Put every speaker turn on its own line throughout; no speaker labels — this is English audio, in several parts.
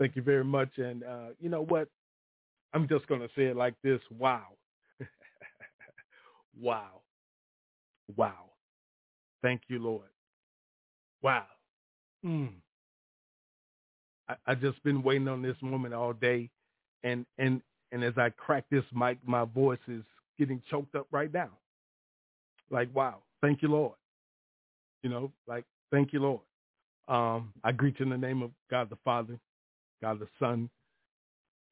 Thank you very much. And uh, you know what? I'm just going to say it like this. Wow. wow. Wow. Thank you, Lord. Wow. Mm. I, I just been waiting on this moment all day. And, and, and as I crack this mic, my voice is getting choked up right now. Like, wow. Thank you, Lord. You know, like, thank you, Lord. Um, I greet you in the name of God the Father, God the Son,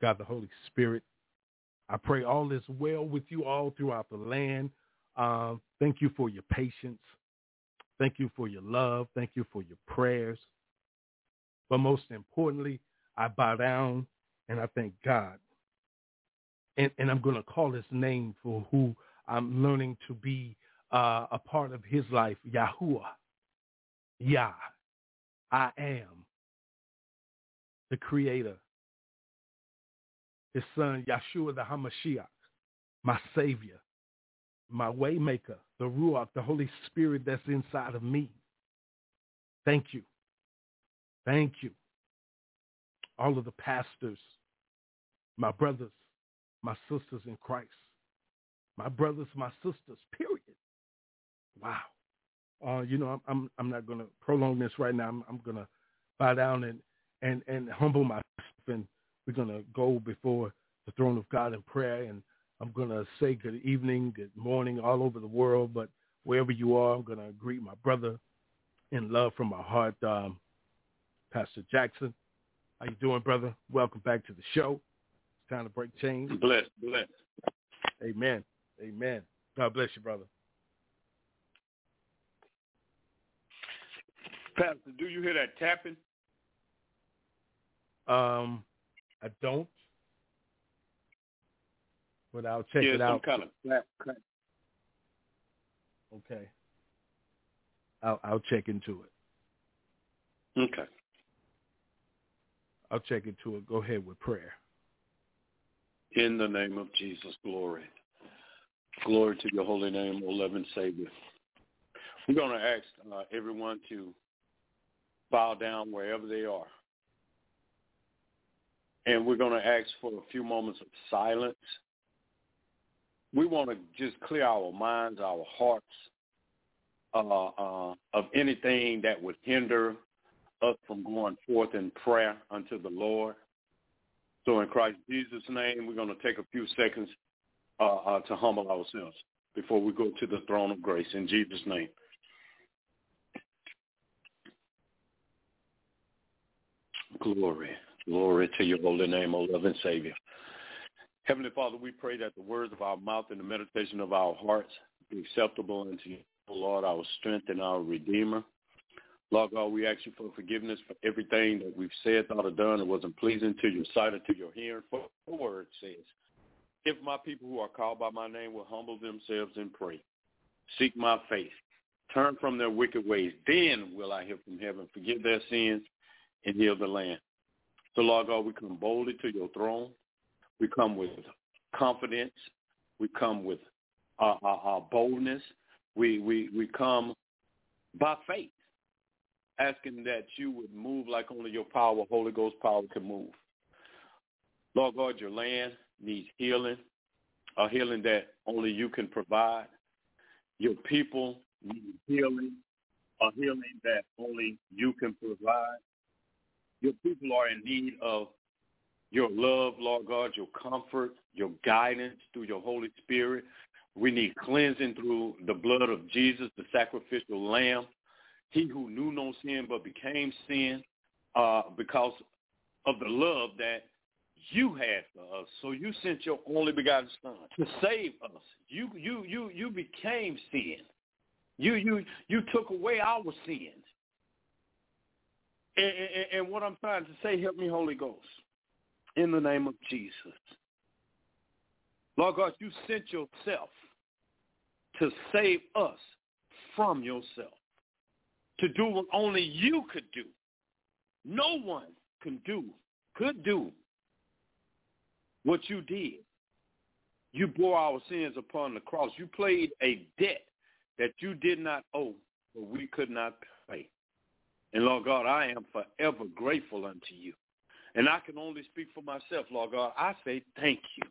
God the Holy Spirit. I pray all is well with you all throughout the land. Um, thank you for your patience. Thank you for your love. Thank you for your prayers. But most importantly, I bow down and I thank God. And, and I'm going to call his name for who I'm learning to be uh, a part of his life, Yahuwah. Yah. I am the creator. His son, Yeshua the Hamashiach, my savior, my waymaker, the Ruach, the Holy Spirit that's inside of me. Thank you. Thank you. All of the pastors, my brothers, my sisters in Christ, my brothers, my sisters, period. Wow. Uh, you know, I'm I'm, I'm not going to prolong this right now. I'm, I'm going to bow down and, and, and humble myself, and we're going to go before the throne of God in prayer. And I'm going to say good evening, good morning all over the world, but wherever you are, I'm going to greet my brother in love from my heart, um, Pastor Jackson. How you doing, brother? Welcome back to the show. It's time to break chains.
Bless, bless.
Amen. Amen. God bless you, brother.
Pastor, do you hear that tapping?
Um, I don't, but I'll check
yeah,
it
some
out.
kind of clap, clap.
Okay. I'll I'll check into it.
Okay.
I'll check into it. Go ahead with prayer.
In the name of Jesus, glory. Glory to your holy name, O loving Savior. We're going to ask uh, everyone to bow down wherever they are. And we're going to ask for a few moments of silence. We want to just clear our minds, our hearts uh, uh, of anything that would hinder us from going forth in prayer unto the Lord. So in Christ Jesus' name, we're going to take a few seconds uh, uh, to humble ourselves before we go to the throne of grace. In Jesus' name. Glory. Glory to your holy name, O loving Savior. Heavenly Father, we pray that the words of our mouth and the meditation of our hearts be acceptable unto you, O Lord, our strength and our Redeemer. Lord God, we ask you for forgiveness for everything that we've said, thought, or done that wasn't pleasing to your sight or to your hearing. For the word says, if my people who are called by my name will humble themselves and pray, seek my face, turn from their wicked ways, then will I hear from heaven, forgive their sins, and heal the land. So, Lord God, we come boldly to your throne. We come with confidence. We come with our, uh, uh, boldness. We, we, we come by faith, asking that you would move like only your power, Holy Ghost power, can move. Lord God, your land needs healing, a healing that only you can provide. Your people need healing, a healing that only you can provide. Your people are in need of your love, Lord God, your comfort, your guidance through your Holy Spirit. We need cleansing through the blood of Jesus, the sacrificial lamb. He who knew no sin but became sin uh, because of the love that you had for us. So you sent your only begotten son to save us. You you you you became sin. You you you took away our sins And, and, what I'm trying to say, help me, Holy Ghost, in the name of Jesus. Lord God, you sent yourself to save us from yourself, to do what only you could do. No one can do, could do what you did. You bore our sins upon the cross. You paid a debt that you did not owe, but we could not pay. And Lord God, I am forever grateful unto you. And I can only speak for myself, Lord God. I say thank you.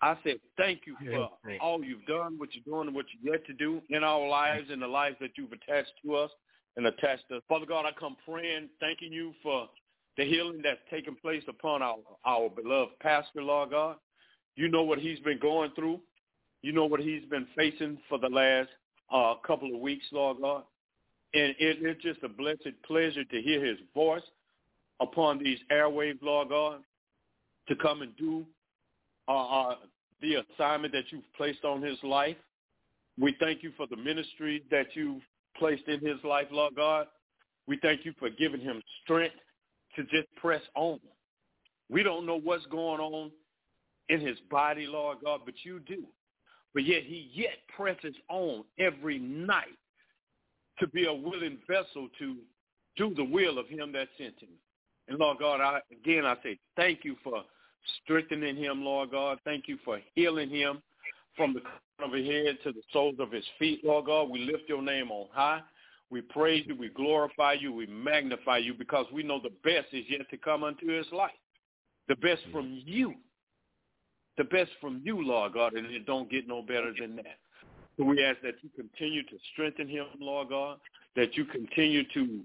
I say thank you for all you've done, what you're doing, and what you're yet to do in our lives and the lives that you've attached to us and attached to us. Father God, I come praying, thanking you for the healing that's taken place upon our, our beloved pastor, Lord God. You know what he's been going through. You know what he's been facing for the last uh, couple of weeks, Lord God. And it, it's just a blessed pleasure to hear his voice upon these airwaves, Lord God, to come and do uh, uh, the assignment that you've placed on his life. We thank you for the ministry that you've placed in his life, Lord God. We thank you for giving him strength to just press on. We don't know what's going on in his body, Lord God, but you do. But yet he yet presses on every night to be a willing vessel to do the will of him that sent him. And Lord God, I, again, I say thank you for strengthening him, Lord God. Thank you for healing him from the crown of his head to the soles of his feet, Lord God. We lift your name on high. We praise you. We glorify you. We magnify you because we know the best is yet to come unto his life. The best from you. The best from you, Lord God, and it don't get no better than that. So we ask that you continue to strengthen him, Lord God, that you continue to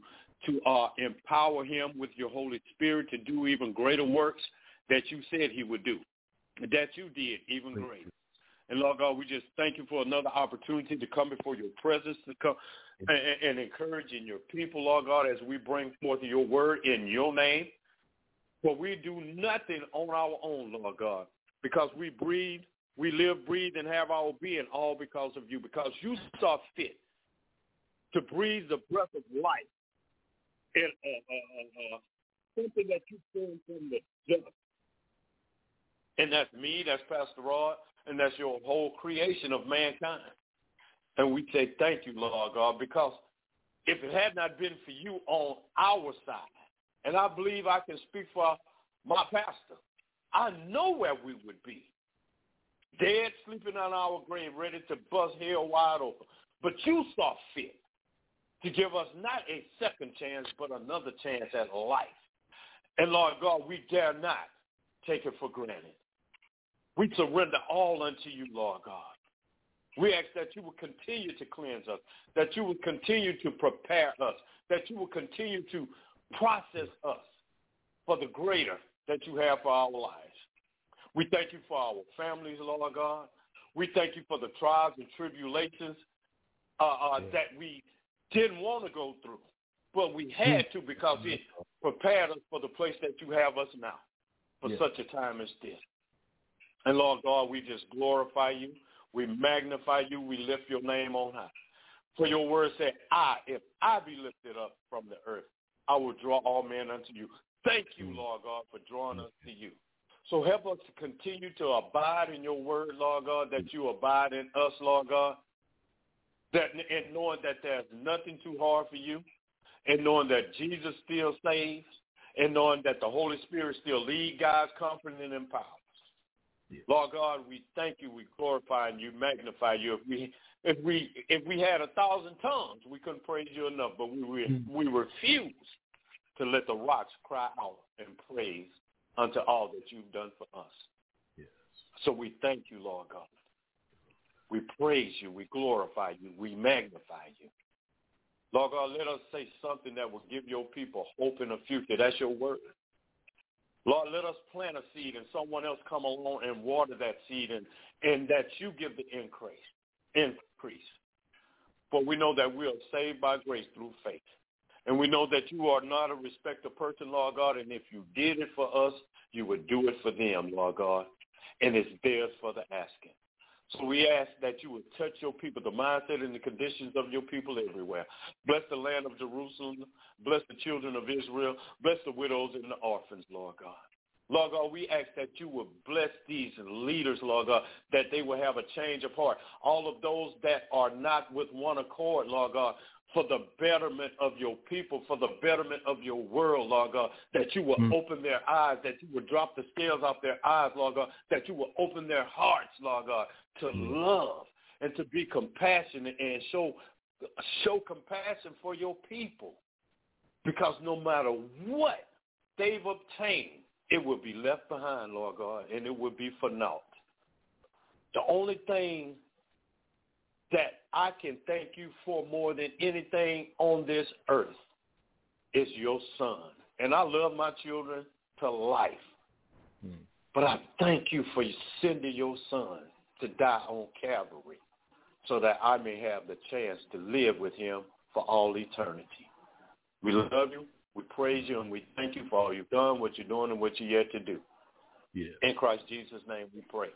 to uh, empower him with your Holy Spirit to do even greater works that you said he would do, that you did even greater. And Lord God, we just thank you for another opportunity to come before your presence, to come and, and encouraging your people, Lord God, as we bring forth your word in your name. For we do nothing on our own, Lord God, because we breathe, we live, breathe, and have our being all because of you, because you saw fit to breathe the breath of life in uh, uh, uh, uh something that you formed from the dust and that's me, that's Pastor Rod, and that's your whole creation of mankind. And we say thank you, Lord God, because if it had not been for you on our side, and I believe I can speak for my pastor, I know where we would be. Dead, sleeping on our grave, ready to bust hell wide open. But you saw fit to give us not a second chance, but another chance at life. And Lord God, we dare not take it for granted. We surrender all unto you, Lord God. We ask that you will continue to cleanse us, that you will continue to prepare us, that you will continue to process us for the greater that you have for our lives. We thank you for our families, Lord God. We thank you for the trials and tribulations uh, uh, yeah. that we didn't want to go through, but we had to because it prepared us for the place that you have us now for yeah. such a time as this. And Lord God, we just glorify you. We magnify you. We lift your name on high. For your word said, I, if I be lifted up from the earth, I will draw all men unto you. Thank you, mm. Lord God, for drawing us to you. So help us to continue to abide in your word, Lord God, that you abide in us, Lord God. That and knowing that there's nothing too hard for you, and knowing that Jesus still saves, and knowing that the Holy Spirit still leads, guides, comfort, and empowers. Lord God, we thank you, we glorify and you, magnify you. If we if we if we had a thousand tongues, we couldn't praise you enough, but we we, mm-hmm. we refuse to let the rocks cry out and praise unto all that you've done for us. Yes. So we thank you, Lord God. We praise you, we glorify you, we magnify you. Lord God, let us say something that will give your people hope in the future. That's your word. Lord, let us plant a seed and someone else come along and water that seed and, and that you give the increase. Increase. For we know that we are saved by grace through faith. And we know that you are not a respecter person, Lord God, and if you did it for us, you would do it for them, Lord God. And it's theirs for the asking. So we ask that you would touch your people, the mindset and the conditions of your people everywhere. Bless the land of Jerusalem. Bless the children of Israel. Bless the widows and the orphans, Lord God. Lord God, we ask that you will bless these leaders, Lord God, that they will have a change of heart. All of those that are not with one accord, Lord God, for the betterment of your people, for the betterment of your world, Lord God, that you will mm. open their eyes, that you will drop the scales off their eyes, Lord God, that you will open their hearts, Lord God, to mm. love and to be compassionate and show show compassion for your people. Because no matter what they've obtained, it will be left behind, Lord God, and it will be for naught. The only thing that I can thank you for more than anything on this earth is your son. And I love my children to life. Hmm. But I thank you for sending your son to die on Calvary so that I may have the chance to live with him for all eternity. We love you, we praise you, and we thank you for all you've done, what you're doing, and what you're yet to do. Yeah. In Christ Jesus' name we pray.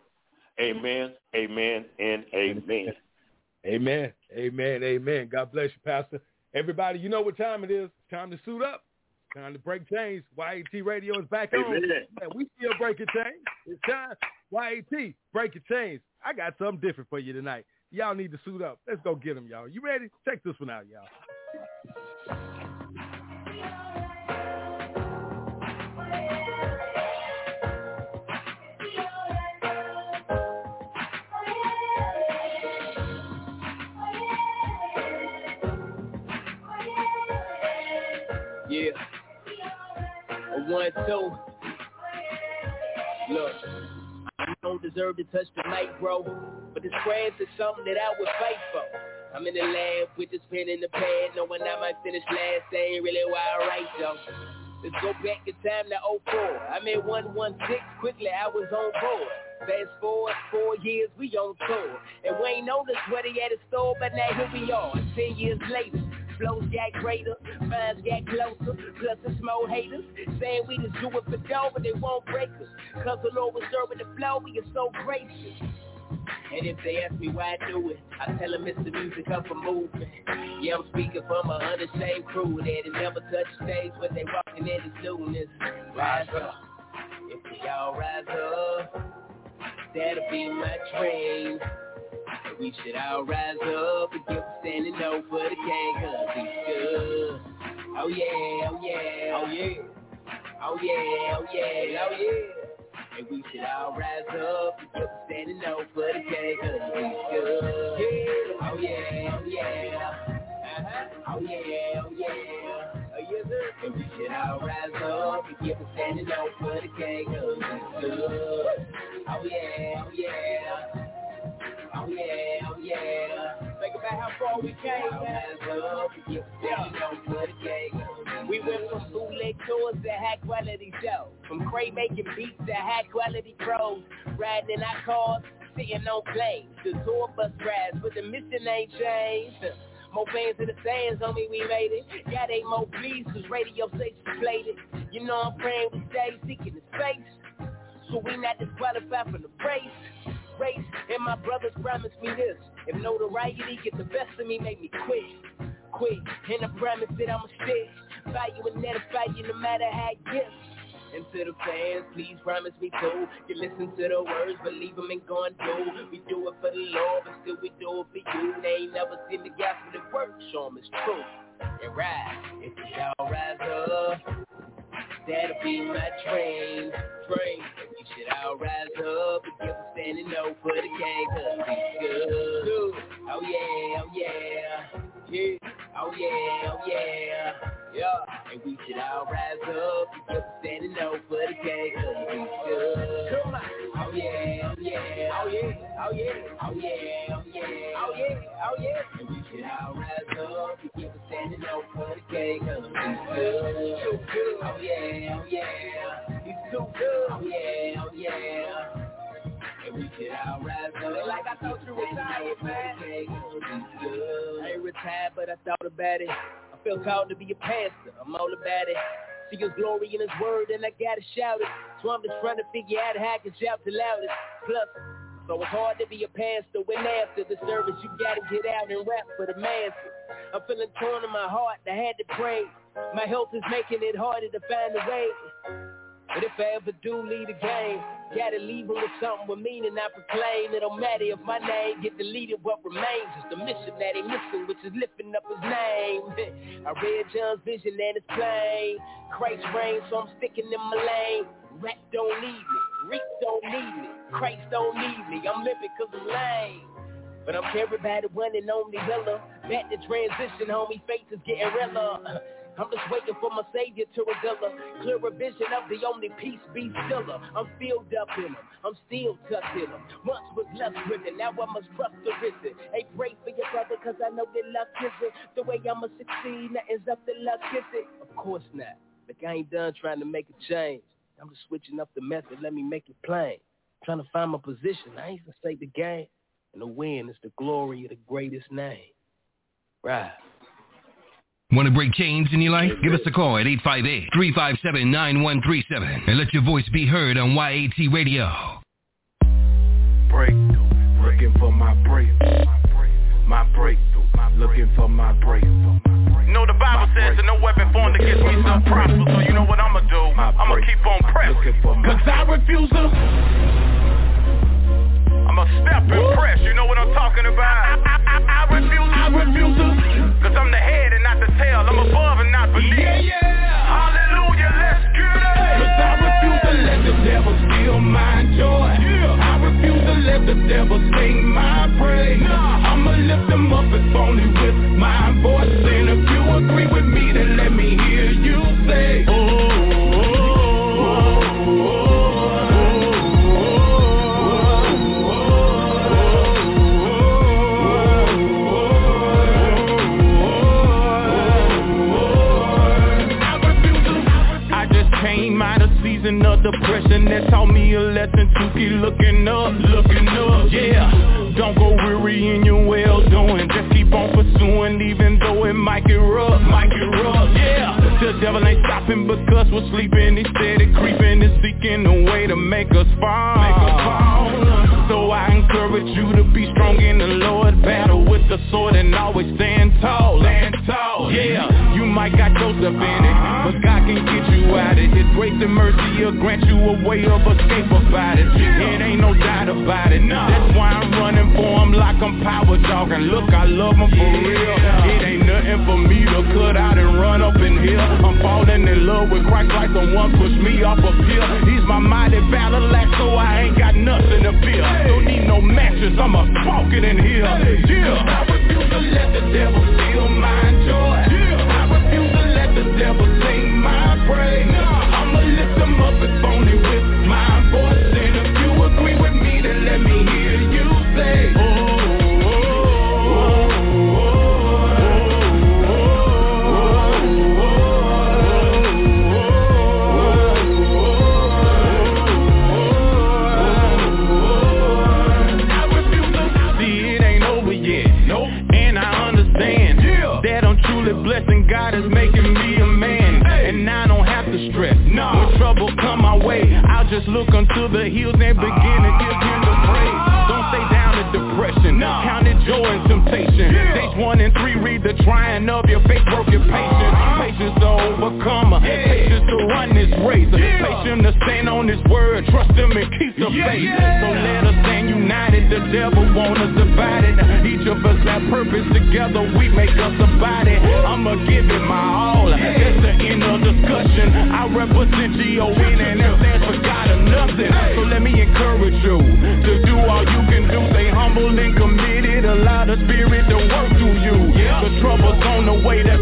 Amen, amen, and amen.
Amen. Amen. Amen. God bless you, Pastor. Everybody, you know what time it is. It's time to suit up. Time to break chains. YAT Radio is back Amen. on. Yeah, we still breaking chains. It's time. YAT, breaking chains. I got something different for you tonight. Y'all need to suit up. Let's go get them, y'all. You ready? Check this one out, y'all.
One, two. Look, I don't deserve to touch the mic, bro, but this craft is something that I would fight for. I'm in the lab with this pen in the pad, knowing I might finish last. That ain't really why I write, though. Let's go back in time to 04. I'm at 116, quickly I was on board. Fast forward four years, we on tour. And we ain't noticed what he had in store, but now here we are, 10 years later flows got greater, minds got closer, plus it's more haters, saying we just do it for dough, but they won't break us, cause the Lord was serving the flow, we are so gracious. And if they ask me why I do it, I tell them it's the music of a movement. Yeah, I'm speaking from a same crew that has never touched stage, but they walking in the newness. Rise up. If we all rise up, that'll be my dream. We should all rise up and give a standing for the king, cause he's good. Oh yeah, oh yeah, oh yeah. Oh yeah, oh yeah, oh yeah. And we should all rise up and a standing no for the cause he's good. Yeah. Oh yeah, oh yeah. Uh-huh. Oh yeah, oh yeah. Oh yes sir. And we should all rise up and a standing no for the cause he's good. Oh yeah, oh yeah. Oh yeah, oh yeah. Think about how far we came. We went from bootleg tours to high quality shows. From Cray making beats to high quality pros. Riding in our cars, sitting on planes. The tour bus rides, but the mission ain't changed. More fans in the stands, homie, we made it. Got eight more pleas, cause radio stations played it. You know I'm praying we stay seeking the space. So we not disqualified from the race race, and my brothers promised me this. If notoriety get the best of me, make me quit. Quit, and I promise that I'ma stick. Fight you and never fight you no matter how it gets. And to the fans, please promise me too. You listen to the words, believe them and go and do. We do it for the Lord, but still we do it for you. They ain't never seen the gospel that work, show them it's true. And rise, if y'all rise up, that'll be my train. Train, we should all rise up and give a standing no for the gang, cause we good. Oh yeah, oh yeah, yeah, oh yeah, oh yeah, yeah. And we should all rise up and give a standing no for the gang, cause we good. Come on. Oh yeah, oh yeah, oh yeah, oh yeah, oh yeah, oh yeah, oh yeah, oh yeah. Should all rise up give a standing no for the gang, cause we good. So good. Oh yeah, oh yeah, he's too good. Oh yeah, oh yeah. And we should all rise up. Like I thought you retired, man. I ain't retired, but I thought about it. I feel called to be a pastor. I'm all about it. See his glory in his word and I gotta shout it. So I'm just trying to figure out how I can shout the loudest. Plus, So it's hard to be a pastor when after the service you gotta get out and rap for the masses. I'm feeling torn in my heart, I had to pray. My health is making it harder to find a way. But if I ever do lead a game, gotta leave with something with meaning I proclaim. It don't matter if my name get deleted, what remains is the mission that he missing, which is lifting up his name. I read John's vision and it's plain. Christ reigns, so I'm sticking in my lane. Rap don't need me, Reach don't need me, Christ don't need me. I'm living cause I'm lame. But I'm the one and only Willa. Back to transition, homie, faith is getting realer. I'm just waiting for my savior to reveal a clearer vision of the only peace be stiller. I'm filled up in him. I'm still tucked in him. Once was left written, now I must trust the risen. Hey, pray for your brother, cause I know that luck isn't the way I'ma succeed. Nothing's up to luck, is it? Of course not. Like I ain't done trying to make a change. I'm just switching up the method. Let me make it plain. trying to find my position. I ain't gonna say the game. And the win is the glory of the greatest name. Right.
Want to break chains in your life? Give us a call at 858-357-9137 and let your voice be heard on YAT Radio.
Breakthrough, looking for my breakthrough. My breakthrough, looking for my breakthrough.
You know the Bible says that no weapon formed against me shall prosper, so you know what I'ma do? I'ma keep on pressing.
Cause I refuse to.
I'ma step and press, you know what I'm talking about? I, I, I, I refuse
I refuse to.
Cause I'm the head and not the tail, I'm above and not beneath.
Yeah, yeah.
Hallelujah, let's get it.
Cause I refuse to let the devil steal my joy. Yeah. I refuse to let the devil sing my praise I'ma lift them up if only with my voice. And if you agree with me then let me hear you say oh,
of season of depression that taught me a lesson to keep looking up, looking up, yeah. Don't go weary in your well doing, just keep on pursuing even though it might get rough, might get rough, yeah. The devil ain't stopping because we're sleeping, instead steady creeping and seeking a way to make us fall. Make us fall. So I encourage you to be strong in the Lord, battle with the sword and always stand tall, stand tall, yeah. You might got Joseph in it, but God can get you out of His grace and mercy will grant you a way of escape about it. It ain't no doubt about it. That's why I'm running for him like I'm power jogging. Look, I love him for real. It ain't nothing for me to cut out and run up in here. I'm falling in love with Christ like the one pushed me off a pill. He's my mighty battle axe, so I ain't got nothing to fear. Don't need no matches, I'm a smoking in here. Yeah.
I refuse to let the devil steal my joy Yeah. I refuse to let the devil sing my praise I'ma lift them up if only with my voice and
God is making me a man. And I don't have to stress. No. When trouble come my way, I'll just look unto the hills and begin to give him the praise. Depression. Count it joy and temptation. James one and three, read the trying of your faith, your patience. Patience to overcome. Patience to run this race. Patience to stand on his word. Trust him and keep the faith. So let us stand united. The devil want us divided. Each of us have purpose together. We make us a body. I'ma give it my all. That's the end of discussion. I represent G-O-N and that stands for God or nothing. So let me encourage you to do all you can do. Stay humble and committed. Allow the spirit to work through you. The trouble's on the way. That's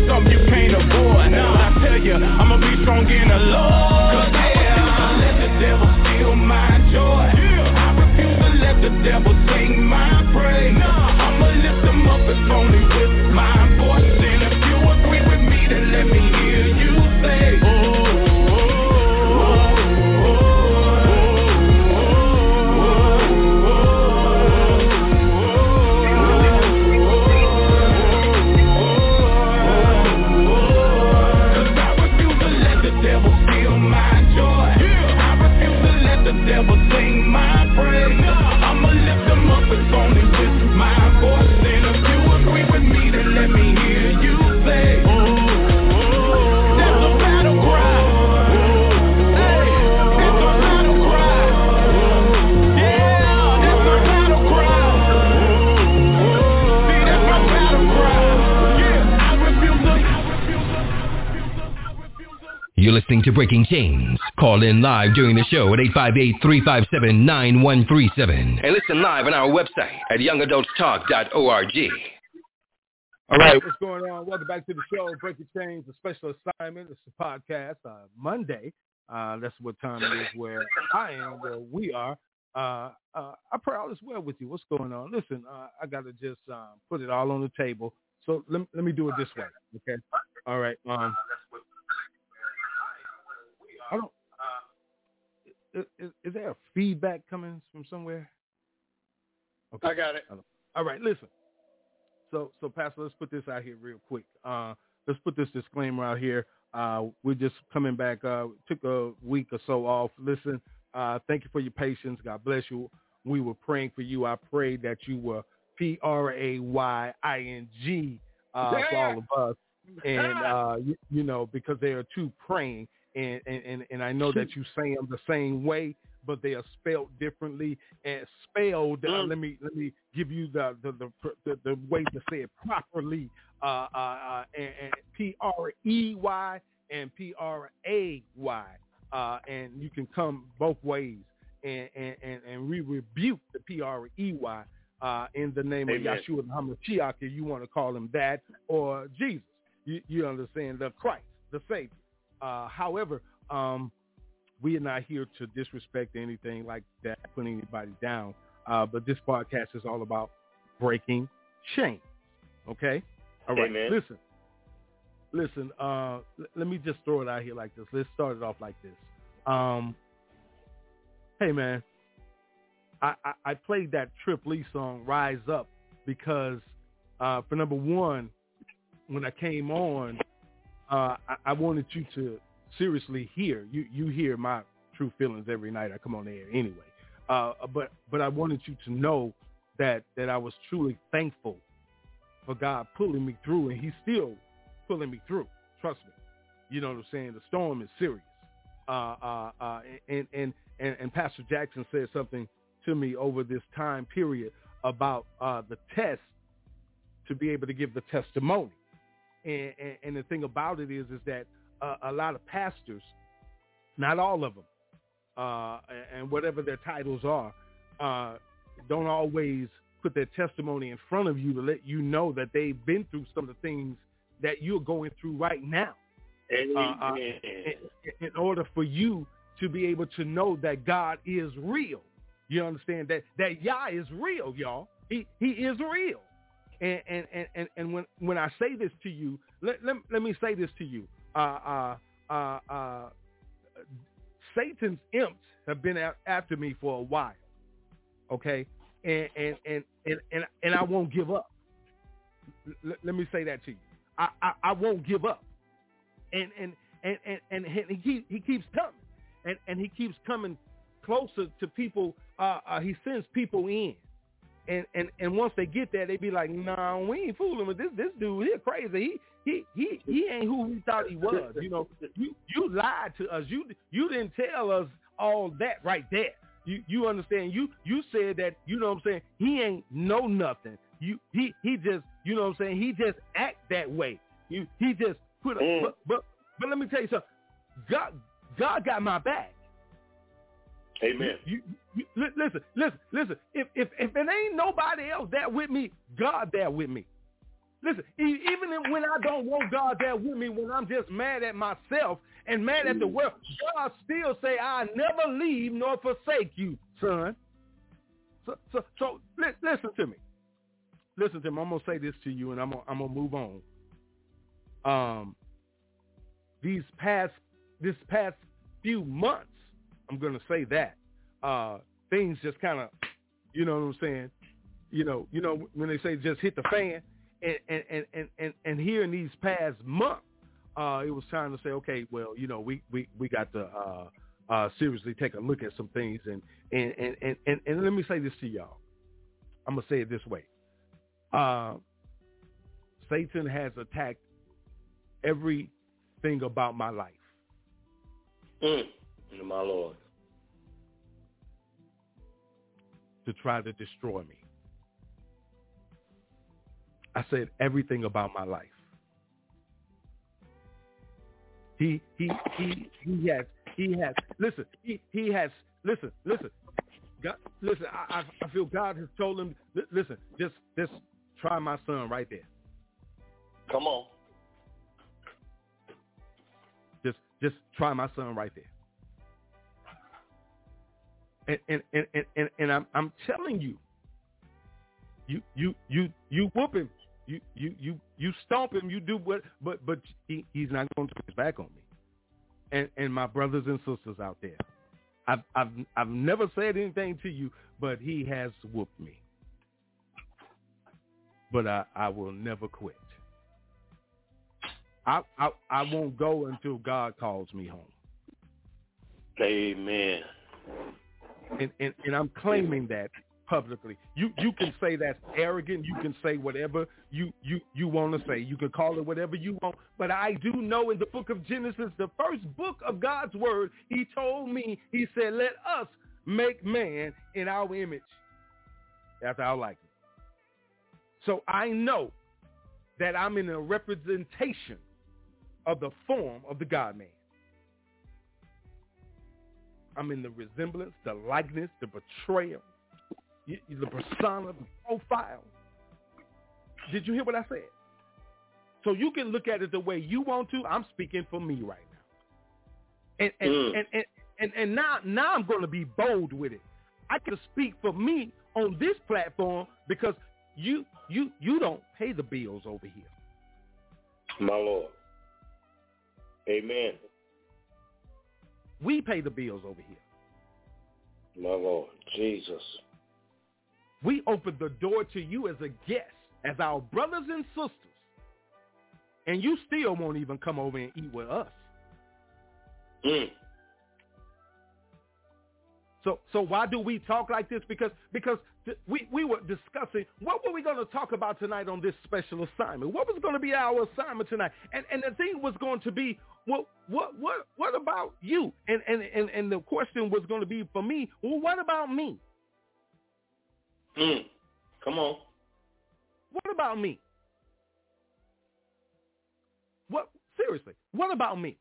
Breaking Chains. Call in live during the show at 858-357-9137 and listen live on our website at youngadultstalk.org.
All right, what's going on? Welcome back to the show, Breaking Chains, a special assignment. It's a podcast, uh, Monday. Uh, that's what time it is where I am, where we are. Uh, uh, I pray all is well with you. What's going on? Listen, uh, I got to just um, put it all on the table. So let, let me do it this way, okay? All right. Um, Is, is there a feedback coming from somewhere?
Okay. I got it.
All right. Listen. So, so Pastor, let's put this out here real quick. Uh, let's put this disclaimer out here. Uh, we're just coming back. Uh, took a week or so off. Listen, uh, thank you for your patience. God bless you. We were praying for you. I prayed that you were P R A Y I N G uh, for all of us, and uh, you, you know because they are two praying, and and and I know that you say them the same way, but they are spelled differently. And spelled, uh, let me let me give you the the the, the, the way to say it properly. Uh, uh, uh, and, and P R E Y and P R A Y, uh, and you can come both ways. And and and, and we rebuke the P R E Y uh, in the name
Amen.
of Yeshua HaMashiach, if you want to call him that, or Jesus. You, you understand the Christ, the Savior. Uh, however, um, we are not here to disrespect anything like that, putting anybody down. Uh, but this podcast is all about breaking chains. Okay? All right.
Amen.
Listen. Listen, uh, l- let me just throw it out here like this. Let's start it off like this. Um, hey, man, I, I, I played that Trip Lee song, Rise Up, because uh, for number one, when I came on, uh, I, I wanted you to seriously hear. You you hear my true feelings every night I come on the air anyway. Uh, but but I wanted you to know that that I was truly thankful for God pulling me through, and He's still pulling me through. Trust me. You know what I'm saying? The storm is serious. Uh, uh, uh, and, and and and Pastor Jackson said something to me over this time period about uh, the test to be able to give the testimony. And, and, and the thing about it is, is that uh, a lot of pastors, not all of them, uh, and whatever their titles are, uh, don't always put their testimony in front of you to let you know that they've been through some of the things that you're going through right now. Uh, uh, in, in order for you to be able to know that God is real. You understand that that Yah is real, y'all. He he is real. And and and and, when when I say this to you, let, let, let me say this to you. Uh uh uh uh Satan's imps have been after me for a while. Okay? And and and and and, and I won't give up. L- let me say that to you. I, I, I won't give up. And and and and, and he he keeps coming. And and he keeps coming closer to people. Uh, uh, he sends people in, and and and once they get there, they be like, "Nah, we ain't fooling with this. This dude here crazy. He he he he ain't who we thought he was. You know, you you lied to us. You you didn't tell us all that right there. You you understand? You you said that. You know what I'm saying? He ain't know nothing. You he he just you know what I'm saying? He just act that way. You he just put a
Mm.
but, but but let me tell you something. God God got my back.
Amen.
You, you, li- listen, listen, listen. If if if it ain't nobody else there with me, God there with me. Listen, even when I don't want God there with me, when I'm just mad at myself and mad at the world, God still say, "I never leave nor forsake you, son." So so so li- listen to me. Listen to me. I'm gonna say this to you, and I'm gonna, I'm gonna move on. Um, these past this past few months, I'm gonna say that uh, things just kind of, you know what I'm saying? You know, you know when they say just hit the fan, and and and and and, here in these past months, uh, it was time to say, okay, well, you know, we we we got to uh, uh, seriously take a look at some things, and and and and and, and let me say this to y'all. I'm gonna say it this way. Uh, Satan has attacked everything about my life.
Mm. My Lord.
To try to destroy me. I said everything about my life. He he he he has he has listen he he has listen listen God listen I I feel God has told him listen just just try my son right there.
Come on.
Just just try my son right there. And and and and, and, I'm I'm telling you, you you you you whoop him, you you you you stomp him, you do what, but but he, he's not going to turn his back on me. And and my brothers and sisters out there, I've I've I've never said anything to you, but he has whooped me. But I I will never quit. I I I won't go until God calls me home.
Amen.
And and, and I'm claiming that publicly. You you can say that's arrogant. You can say whatever you you you want to say. You can call it whatever you want. But I do know in the book of Genesis, the first book of God's word, He told me. He said, "Let us make man in our image, after our likeness." So I know that I'm in a representation of the form of the God man. I'm in the resemblance, the likeness, the betrayal, the persona, the profile. Did you hear what I said? So you can look at it the way you want to. I'm speaking for me right now. And and mm. and, and, and, and now now I'm going to be bold with it. I can speak for me on this platform because you you you don't pay the bills over here.
My Lord. Amen.
We pay the bills over here.
My Lord. Jesus.
We open the door to you as a guest, as our brothers and sisters. And you still won't even come over and eat with us.
Mm.
So so why do we talk like this? Because because we, we were discussing what were we going to talk about tonight on this special assignment? What was going to be our assignment tonight? And and the thing was going to be what what what what about you? And and and, and the question was going to be for me, well what about me?
Mm. Come on.
What about me? What seriously? What about me?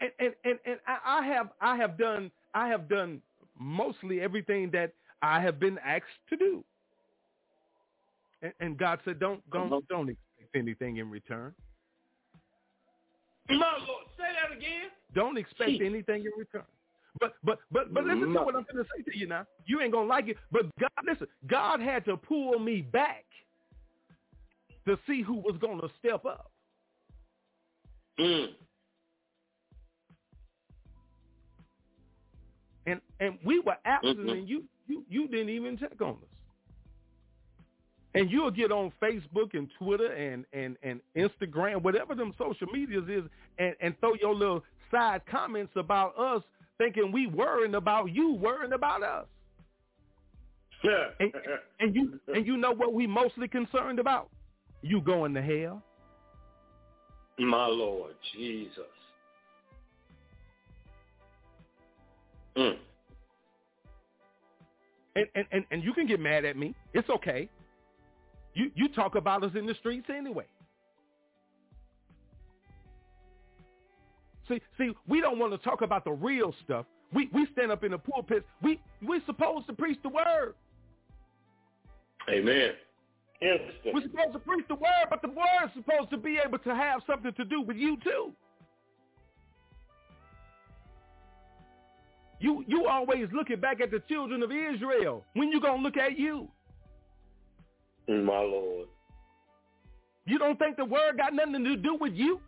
And and and, and I, I have I have done I have done mostly everything that I have been asked to do. And, and God said, "Don't don't don't expect anything in return."
My Lord, say that again.
Don't expect Jeez. anything in return. But but but but listen to what I'm going to say to you now. You ain't gonna like it, but God, listen. God had to pull me back to see who was going to step up.
Mm.
And and we were absent, mm-hmm. and you you you didn't even check on us. And you'll get on Facebook and Twitter and, and, and Instagram, whatever them social medias is, and, and throw your little side comments about us thinking we worrying about you, worrying about us.
Yeah.
and, and you and you know what we mostly concerned about? You going to hell.
My Lord Jesus. Mm.
And, and, and, and you can get mad at me. It's okay. You you talk about us in the streets anyway. See, see, we don't want to talk about the real stuff. We we stand up in the pulpit. We we're supposed to preach the word.
Amen.
We're supposed to preach the word, but the word is supposed to be able to have something to do with you too. You you always looking back at the children of Israel. When you gonna look at you?
My Lord.
You don't think the word got nothing to do with you?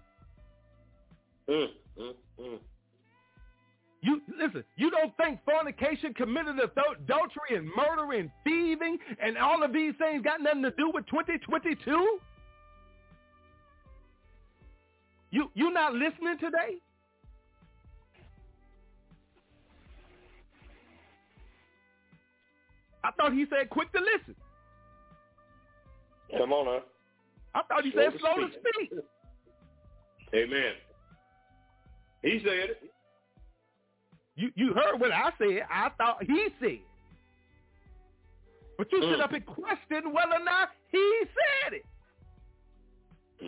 Mm, mm, mm.
You listen. You don't think fornication, committed adultery, and murder and thieving and all of these things got nothing to do with 2022? You you not listening today? I thought he said quick to listen.
Come on, huh?
I thought he said slow to speak.
Amen. He said it.
You you heard what I said. I thought he said. But you mm. sit up and question whether or not he said it.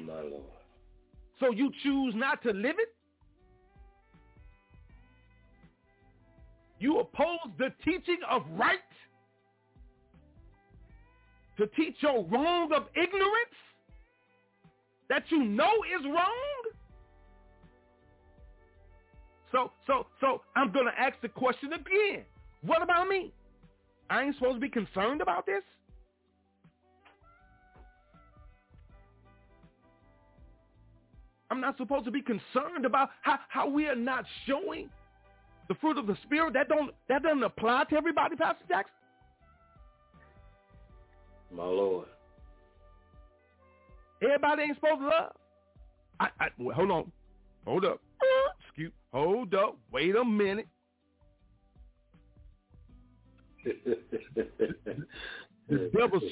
My Lord.
so you choose not to live it? You oppose the teaching of right to teach your wrong of ignorance that you know is wrong? So, so, so I'm going to ask the question again. What about me? I ain't supposed to be concerned about this? I'm not supposed to be concerned about how, how we are not showing the fruit of the spirit. That don't that doesn't apply to everybody, Pastor Jackson.
My Lord.
Everybody ain't supposed to love. I, I hold on. Hold up. Excuse hold up. Wait a minute. the devil's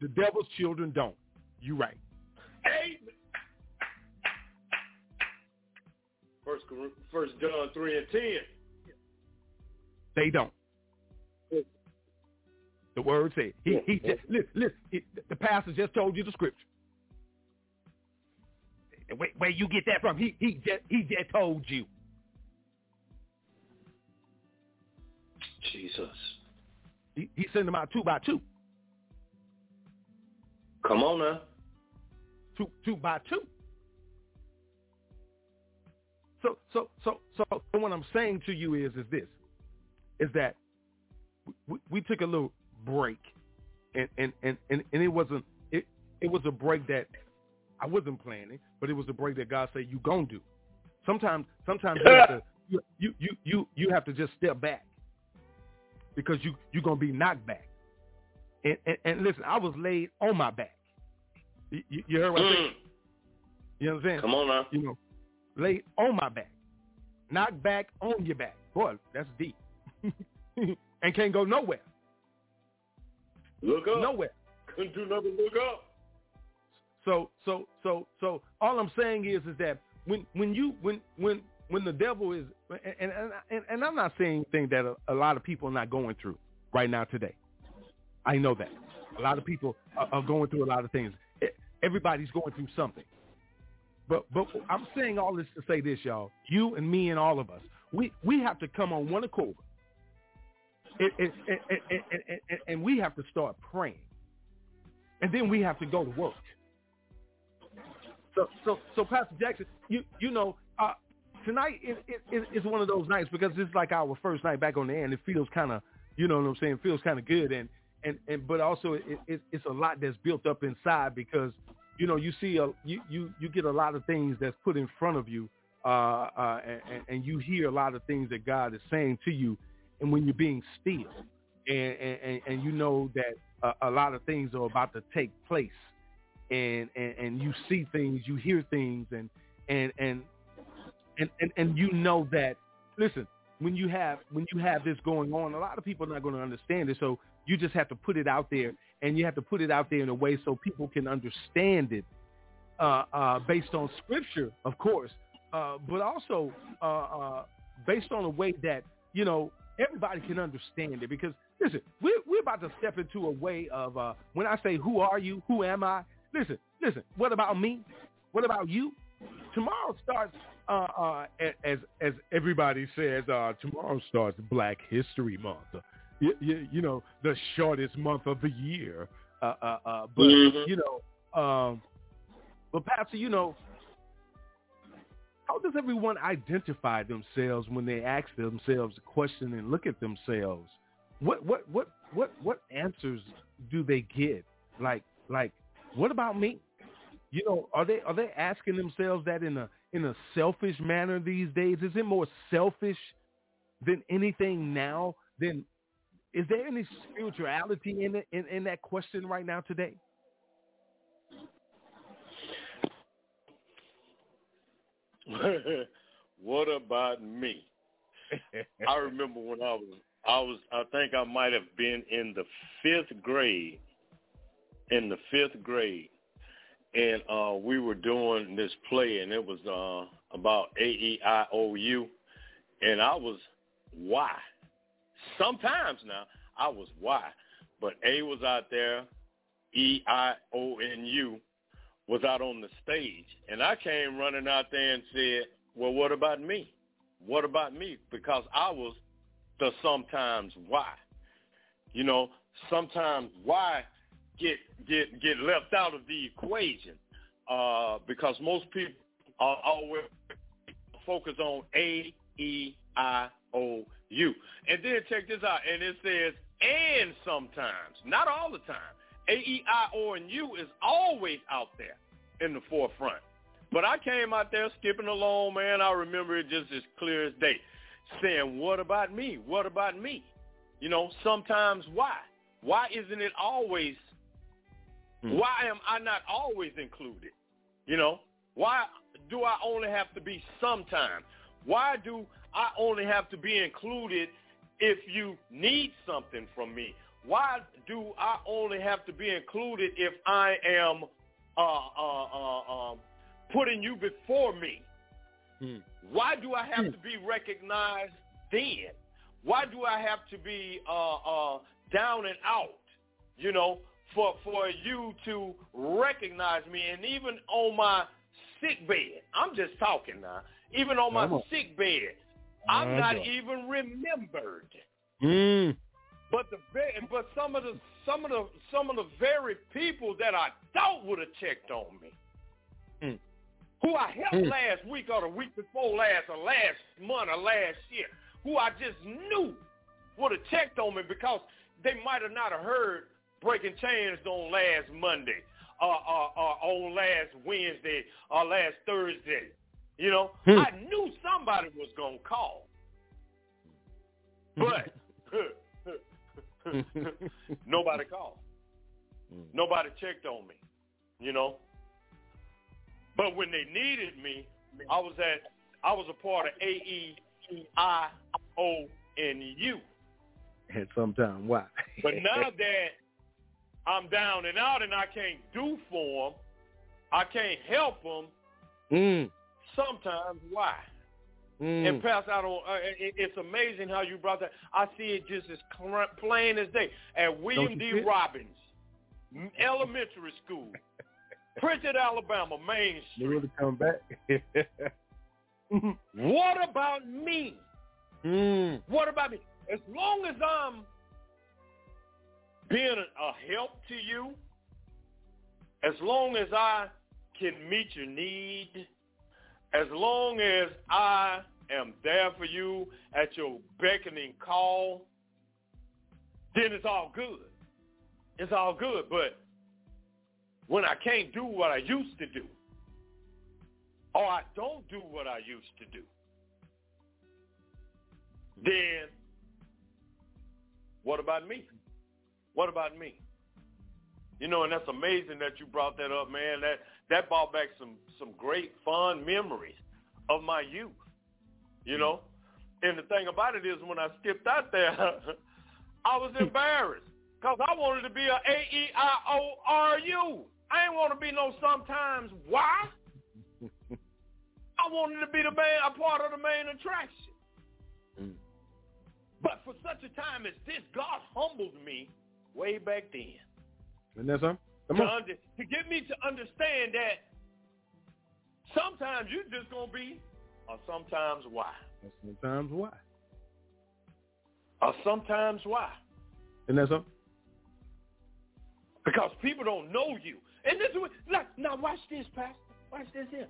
the devil's children don't. You right.
Hey. First, First John three and ten.
They don't. The word said he he just listen listen. It, the pastor just told you the scripture. Where, where you get that from? He he just he just told you.
Jesus.
He, he sent them out two by two.
Come on now.
Two two by two. So so so so what I'm saying to you is is this, is that we, we took a little break, and and and and, and it wasn't it it was a break that I wasn't planning, but it was a break that God said you gonna do. Sometimes sometimes you, have to, you, you you you have to just step back because you you're gonna be knocked back. And, and, and listen, I was laid on my back. You, you heard what I said?
Mm.
You know what I'm saying?
Come on now.
You know, laid on my back, knocked back on your back. Boy, that's deep, and can't go nowhere.
Look up.
Nowhere.
Couldn't do nothing. Look up.
So so so so all I'm saying is is that when when you when when when the devil is and and and, and I'm not saying things that a, a lot of people are not going through right now today. I know that a lot of people are, are going through a lot of things. Everybody's going through something. But but I'm saying all this to say this, y'all. You and me and all of us, we we have to come on one accord, and, and, we have to start praying, and then we have to go to work. So so so Pastor Jackson, you you know uh, tonight is it, it's one of those nights because it's like our first night back on the air, and it feels kind of you know what I'm saying, it feels kind of good, and and and but also it, it, it's a lot that's built up inside because you know, you see a you you you get a lot of things that's put in front of you, uh, uh, and, and you hear a lot of things that God is saying to you, and when you're being still, and and, and you know that a, a lot of things are about to take place, and, and and you see things, you hear things, and and and and and, and you know that. Listen, when you have when you have this going on, a lot of people are not going to understand it. So you just have to put it out there and you have to put it out there in a way so people can understand it uh, uh, based on scripture, of course, uh, but also uh, uh, based on a way that, you know, everybody can understand it. Because, listen, we're, we're about to step into a way of, uh, when I say, who are you? Who am I? Listen, listen, what about me? What about you? Tomorrow starts, as, as everybody says, tomorrow starts Black History Month you, you, you know, the shortest month of the year. Uh, uh, uh, but
mm-hmm.
you know, um, but Pastor, you know, how does everyone identify themselves when they ask themselves a question and look at themselves? What what what what what answers do they get? Like like what about me? You know, are they are they asking themselves that in a in a selfish manner these days? Is it more selfish than anything now than is there any spirituality in it in, in that question right now today?
what about me? I remember when I was I was I think I might have been in the fifth grade. In the fifth grade. And uh we were doing this play and it was uh about A E I O U and I was why Sometimes now I was Y, but A was out there, E I O N U
was out on the stage, and I came running out there and said, "Well, what about me? What about me?" Because I was the sometimes why. You know, sometimes why get get get left out of the equation uh, because most people are always focus on A E I O U, and then check this out, and it says and sometimes, not all the time. A E I O and U is always out there in the forefront. But I came out there skipping along, man. I remember it just as clear as day, saying, "What about me? What about me?" You know, sometimes why? Why isn't it always? Hmm. Why am I not always included? You know, why do I only have to be sometimes? Why do I only have to be included if you need something from me? Why do I only have to be included if I am uh, uh, uh, um, putting you before me? Hmm. Why do I have hmm. to be recognized then? Why do I have to be uh, uh, down and out? You know, for for you to recognize me, and even on my sick bed, I'm just talking now. Even on my sick bed, I'm not even remembered.
Mm.
But the but some of the some of the some of the very people that I thought would have checked on me, mm. who I helped mm. last week or the week before last or last month or last year, who I just knew would have checked on me because they might have not have heard breaking chains on last Monday or, or, or on last Wednesday or last Thursday. You know, hmm. I knew somebody was gonna call, but nobody called. Hmm. Nobody checked on me. You know, but when they needed me, I was at I was a part of A E I O N U.
And sometimes why?
but now that I'm down and out and I can't do for them, I can't help them.
Mm
sometimes why. Mm. And pass out on. Uh, it, it's amazing how you brought that. I see it just as plain as day at William D. Robbins Elementary School, Prichard, Alabama, Main Street.
You to come back.
what about me?
Mm.
What about me? As long as I'm being a help to you, as long as I can meet your need, as long as I am there for you at your beckoning call, then it's all good. It's all good. But when I can't do what I used to do, or I don't do what I used to do, then what about me? What about me? You know, and that's amazing that you brought that up, man. That that brought back some some great fond memories of my youth. You know, and the thing about it is, when I skipped out there, I was embarrassed because I wanted to be a A E I O R U. I ain't want to be no sometimes why. I wanted to be the main, a part of the main attraction. Mm. But for such a time as this, God humbled me way back then.
And that's huh?
to, under, to get me to understand that sometimes you're just gonna be, or sometimes why.
Or sometimes why.
Or sometimes why.
And that's something?
Because people don't know you. And this is what, like, now watch this, Pastor. Watch this here.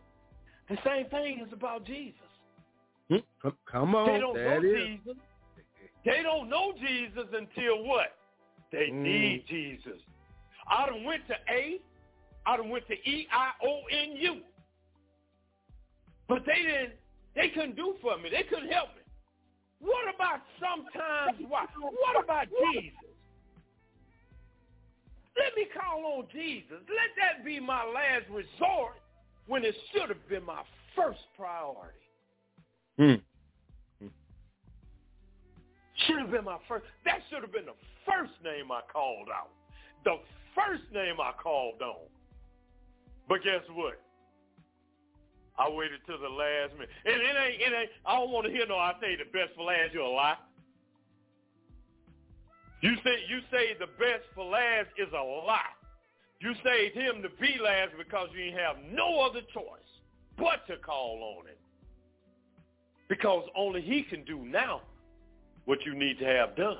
The same thing is about Jesus.
Hmm? Come on.
They don't that know is. Jesus. They don't know Jesus until what? They mm. need Jesus. I done went to A. I done went to E-I-O-N-U. But they didn't, they couldn't do for me. They couldn't help me. What about sometimes why? What about Jesus? Let me call on Jesus. Let that be my last resort when it should have been my first priority.
Hmm.
Should have been my first. That should have been the first name I called out. The first name I called on. But guess what? I waited till the last minute. And it ain't, it ain't, I don't want to hear no, I say the best for last, you're a lie. You say, you say the best for last is a lie. You saved him to be last because you have no other choice but to call on him. Because only he can do now what you need to have done.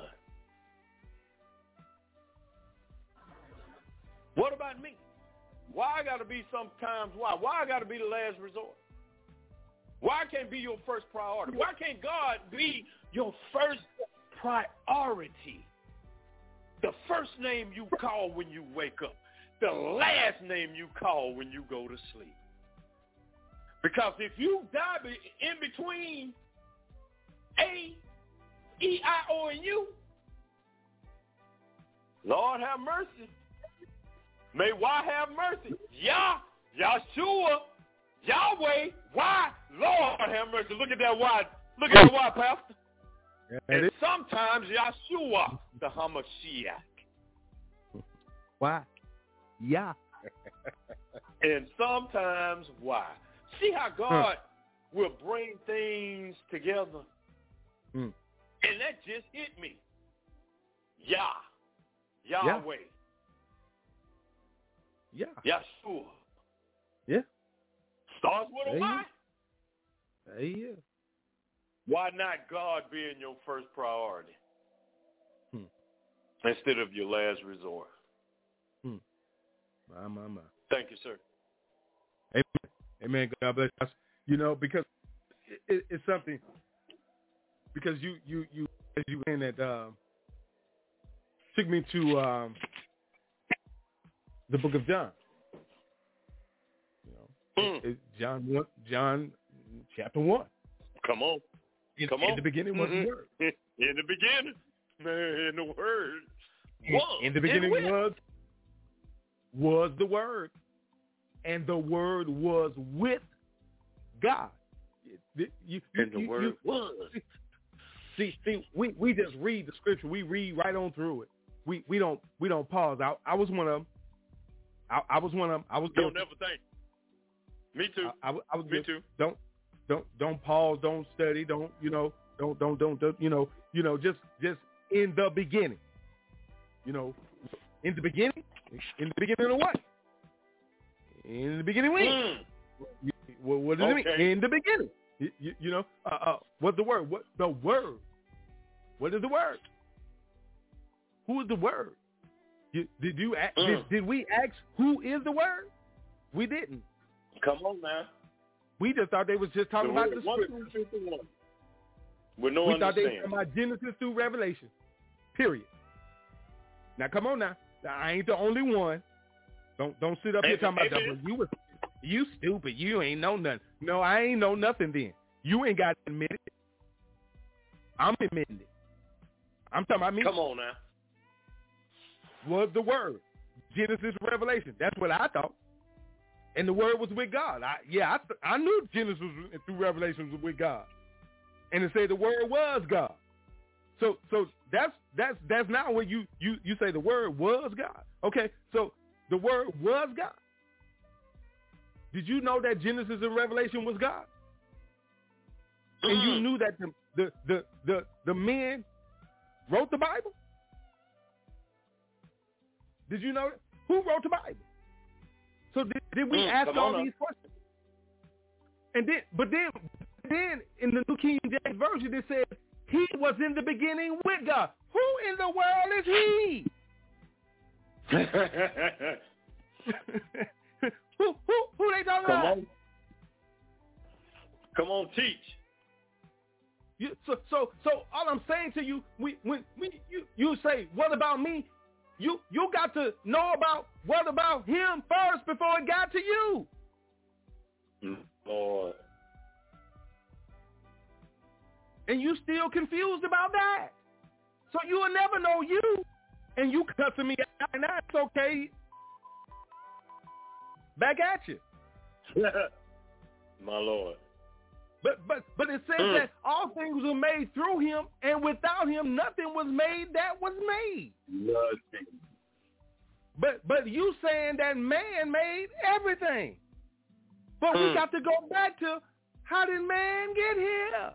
What about me? Why I got to be sometimes why? Why I got to be the last resort? Why I can't be your first priority? Why can't God be your first priority? The first name you call when you wake up. The last name you call when you go to sleep. Because if you die in between A, E, I, O, and U, Lord have mercy. May why have mercy? Yah, Yahshua, Yahweh, why? Lord have mercy. Look at that why. Look at that why, Pastor. and sometimes Yahshua, the Hamashiach.
Why? Yeah.
and sometimes why? See how God huh. will bring things together?
Hmm.
And that just hit me. Yah. Yahweh.
Yeah.
Yahshua.
Yeah.
Starts with a Y.
Hey, yeah.
Why not God being your first priority
hmm.
instead of your last resort?
Hmm. My, my, my.
Thank you, sir.
Amen. Amen. God bless us. You know, because it, it's something. Because you, you, you, as you in that, uh, took me to um, the book of John. You know,
mm.
it, John one, John chapter one.
Come on.
In,
Come
in
on.
the beginning was
mm-hmm.
the word.
In the beginning, in the word.
Was. In the beginning was was the word, and the word was with God. You, you,
and the
you,
word was.
See, see, we, we just read the scripture. We read right on through it. We we don't we don't pause. I, I was one of them. I, I was one of them. I was.
Don't never think. Me too.
I, I, I was.
Me too.
Don't don't don't pause. Don't study. Don't you know? Don't don't don't, don't you know? You know just just in the beginning. You know, in the beginning. In the beginning of what? In the beginning when?
Mm.
What, what does
okay.
it mean? In the beginning. You, you, you know, uh, uh, what's the word? What the word? What is the word? Who is the word? You, did you ask,
mm.
did, did we ask who is the word? We didn't.
Come on now.
We just thought they was just talking
the
about the
scripture. With no
we thought they were talking about Genesis through Revelation. Period. Now come on now. I ain't the only one. Don't don't sit up here talking about that. You was you stupid. You ain't know nothing. No, I ain't know nothing then. You ain't got to admit it. I'm admitting it. I'm talking about me.
Come on now.
Was the word. Genesis Revelation. That's what I thought. And the word was with God. I, yeah, I, I knew Genesis through Revelation was with God. And to say the word was God. So so that's that's that's not what you you you say the word was God. Okay, so the word was God. Did you know that Genesis and Revelation was God? And you mm. knew that the the the the, the men wrote the Bible? Did you know that? Who wrote the Bible? So did, did we
mm,
ask all
up.
these questions? And then, but then, then in the New King James Version, it says he was in the beginning with God. Who in the world is he? who who who they talking
Come
about?
on. Come on, teach.
You, so so so all I'm saying to you, we when we you you say what about me? You you got to know about what about him first before it got to you.
Lord.
And you still confused about that. So you will never know you. And you cussing me out and that's okay. Back at you.
My Lord.
But but but it says
Mm.
that all things were made through him, and without him nothing was made that was made.
Nothing.
But but you saying that man made everything. But we
Mm.
got to go back to how did man get here?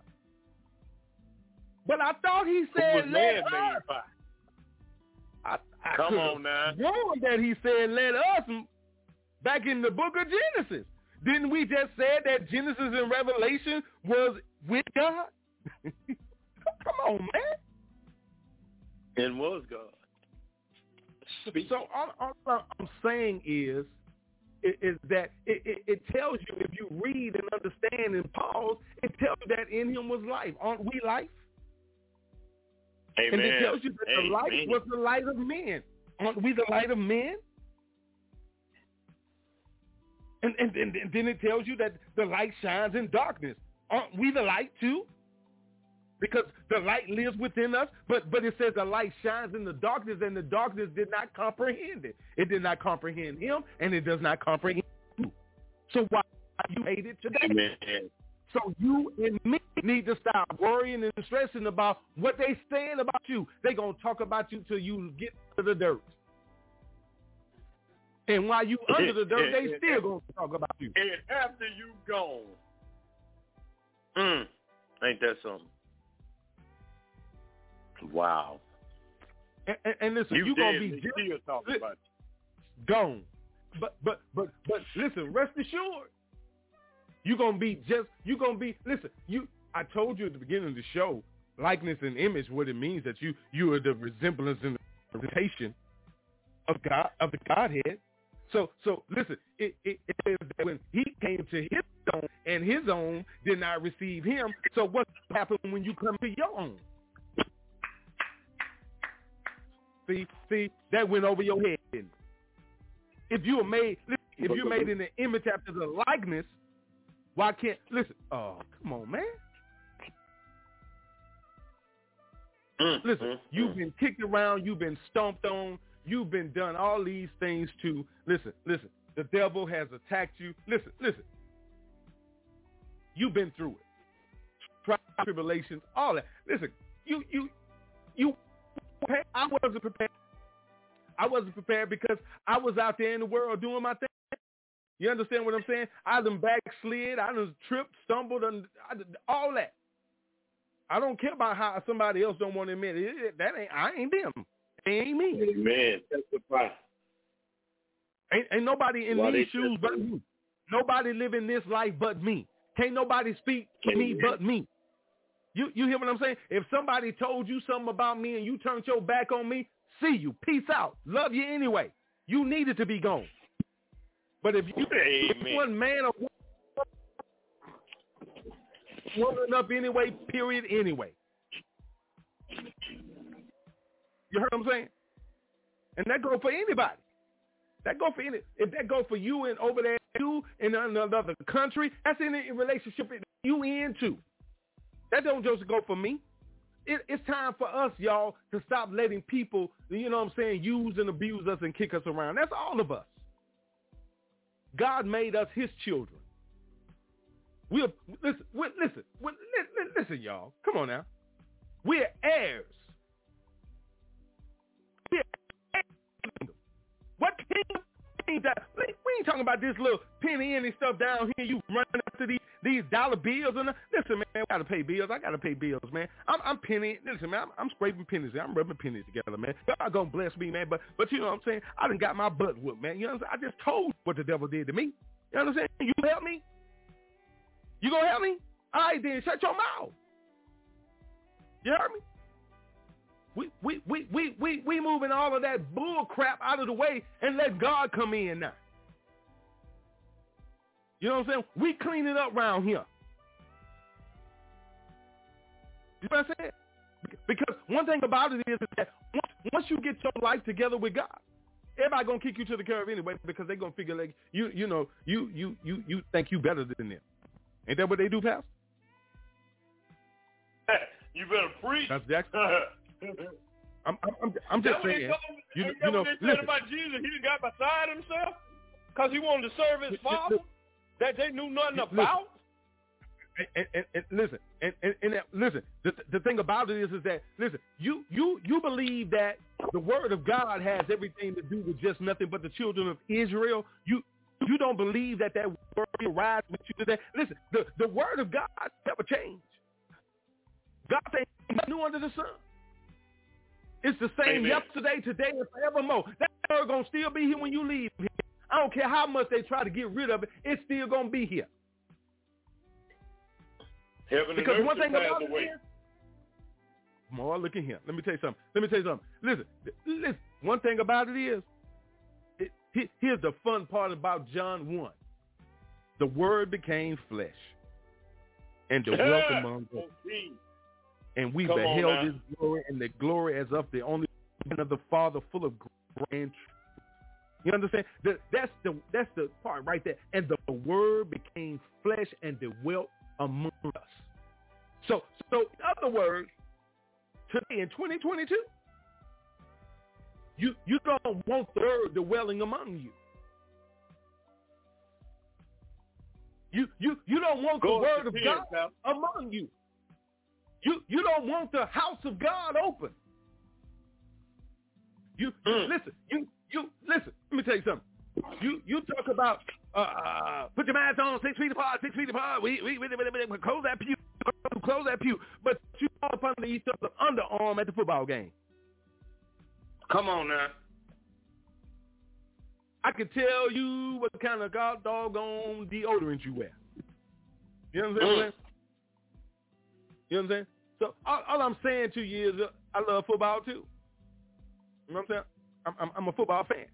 But I thought he said let us. I I
Come on now.
That he said let us back in the book of Genesis. Didn't we just say that Genesis and Revelation was with God? Come on, man.
And was God. Speak.
So all, all I'm saying is, is, is that it, it, it tells you if you read and understand and pause, it tells you that in him was life. Aren't we life?
Amen.
And it tells you that the light was the light of men. Aren't we the light of men? And, and, and, and then it tells you that the light shines in darkness. Aren't we the light too? Because the light lives within us, but but it says the light shines in the darkness, and the darkness did not comprehend it. It did not comprehend him, and it does not comprehend you. So why you hate it today?
Amen.
So you and me need to stop worrying and stressing about what they saying about you. They gonna talk about you till you get to the dirt. And while you under the dirt, they still gonna talk about you.
And after you gone. Mm. Ain't that something? Wow.
And, and, and listen,
You,
you, gonna be
still talking about
gone. But but but but listen, rest assured, you gonna be just you gonna be listen. You I told you at the beginning of the show, likeness and image, what it means that you you are the resemblance and the representation of God of the Godhead. So so listen, it, it, it says that when he came to his own and his own did not receive him. So what happened when you come to your own? See, see, that went over your head. If you were made, if you're made in the image after the likeness, why can't listen? Oh, come on, man.
Mm,
Listen,
mm,
you've
mm.
been kicked around, you've been stomped on, you've been done all these things to. Listen, listen. The devil has attacked you. Listen, listen. You've been through it. Tribulations, all that. Listen, you, you, you. I wasn't prepared. I wasn't prepared because I was out there in the world doing my thing. You understand what I'm saying? I done backslid. I done tripped, stumbled, and all that. I don't care about how somebody else don't want to admit it. It- That ain't I ain't them. They ain't me.
Amen. Testify.
Ain't, ain't nobody in
Why
these shoes but me. Nobody living this life but me. Can't nobody speak for me but me. You you hear what I'm saying? If somebody told you something about me and you turned your back on me, see you. Peace out. Love you anyway. You needed to be gone. But if you
Amen.
one man or woman up anyway, period, anyway. You heard what I'm saying? And that go for anybody. That go for any. If that go for you and over there, you in another country, that's any relationship you into. That don't just go for me. It, it's time for us, y'all, to stop letting people, you know what I'm saying, use and abuse us and kick us around. That's all of us. God made us his children. We're listen, we listen, we li- li- listen, y'all. Come on now. We're heirs. What? We we ain't talking about this little penny any stuff down here. You running after these these dollar bills and listen, man. I gotta pay bills. I gotta pay bills, man. I'm I'm penny. Listen, man. I'm, I'm scraping pennies. I'm rubbing pennies together, man. God gonna bless me, man. But but you know what I'm saying? I done got my butt whooped, man. You know what I'm saying? I just told what the devil did to me. You know what I'm saying? You help me? You gonna help me? All right, then shut your mouth. You heard me? We we we we we we moving all of that bull crap out of the way and let God come in now. You know what I'm saying? We clean it up around here. You know what I'm saying? Because one thing about it is that once, once you get your life together with God, everybody gonna kick you to the curb anyway because they gonna figure like you you know you you you you think you better than them. Ain't that what they do, Pastor?
you better preach.
That's Jackson. I'm I'm I'm, I'm just saying. You, you know,
they said
listen,
about Jesus? He got beside himself because he wanted to serve his father that they knew nothing about.
and, and, and listen, and, and, and listen. The, the thing about it is, is that listen, you you you believe that the word of God has everything to do with just nothing but the children of Israel. You you don't believe that that word rise with you today. Listen, the the word of God never changed. God ain't new under the sun. It's the same
Amen.
yesterday, today, and forevermore. That word gonna still be here when you leave here. I don't care how much they try to get rid of it. It's still gonna be here.
Heaven
Because
and earth
one thing about it
away.
is, more look at here. Let me tell you something. Let me tell you something. Listen, listen. One thing about it is, it, here's the fun part about John one. The Word became flesh, and the dwelt among us,
Oh.
And we
Come
beheld. His glory, and the glory as of the only of the Father, full of grace. You understand? The, that's the that's the part right there. And the Word became flesh and dwelt among us. So, so in other words, today in 2022, you you don't want the Word dwelling among you. You you you don't want
Go
the Word of God among you. You you don't want the house of God open. You
Mm.
listen. You you listen. Let me tell you something. You you talk about uh, uh put your mask on six feet apart, six feet apart. We we, we, we, we, close that pew, close that pew. But you all up under each other's underarm at the football game.
Come on now.
I can tell you what kind of god doggone deodorant you wear. You know what I'm saying?
Mm.
You know what I'm saying? So all, all I'm saying to you is uh, I love football too. You know what I'm saying? I'm, I'm, I'm a football fan.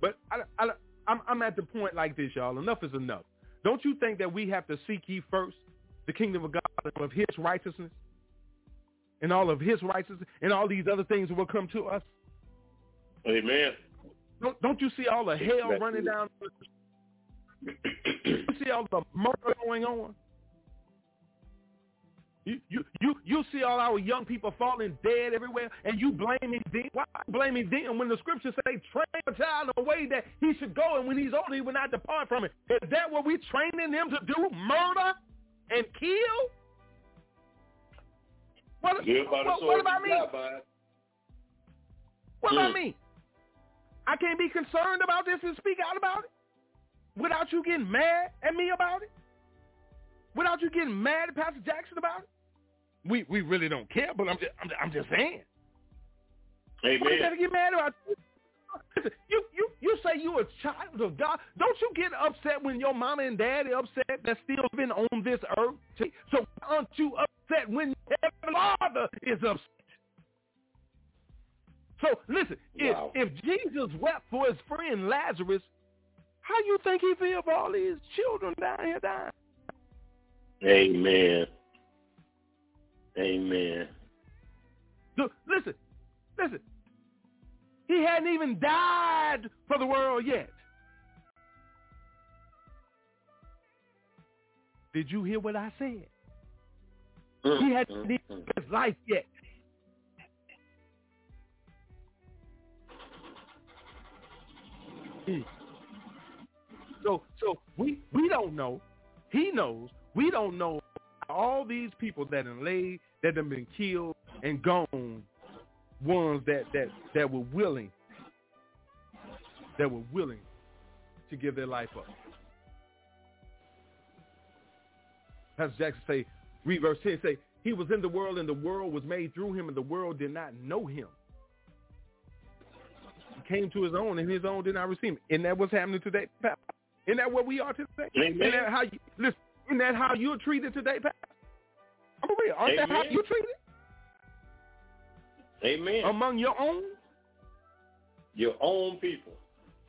But I, I, I'm, I'm at the point like this, y'all. Enough is enough. Don't you think that we have to seek ye first the kingdom of God and of his righteousness and all of his righteousness and all these other things will come to us?
Amen.
Don't, don't you see all the hell running down? you see all the murder going on? You, you you you see all our young people falling dead everywhere, and you blaming them. Why blaming them when the scriptures say train a child in a way that he should go, and when he's older, he will not depart from it? Is that what we're training them to do? Murder and kill? What, what, what about me?
die by it.
What about
Mm.
me? I can't be concerned about this and speak out about it without you getting mad at me about it. Without you getting mad at Pastor Jackson about it. We we really don't care, but I'm just I'm, I'm just saying. Why you gotta get mad about? You you you say you a child of God. Don't you get upset when your mama and daddy upset that's still living on this earth? So aren't you upset when your Father is upset? So listen,
Wow.
if if Jesus wept for his friend Lazarus, how you think he feel for all these children down here dying?
Amen. Amen.
Look, listen, listen. He hadn't even died for the world yet. Did you hear what I said?
Mm,
He hadn't
mm,
lived
mm.
his life yet. So, so we we don't know. He knows. We don't know all these people that have laid that have been killed and gone. Ones that that that were willing, that were willing to give their life up. Pastor Jackson say, read verse 10, say, he was in the world and the world was made through him and the world did not know him. He came to his own and his own did not receive him. Isn't that what's happening today? Isn't that where we are today?
Amen.
Isn't that how you, listen, isn't that how you're treated today, Pat? I'm real. Aren't that how
Amen.
you treated
Amen.
among your own?
your own people.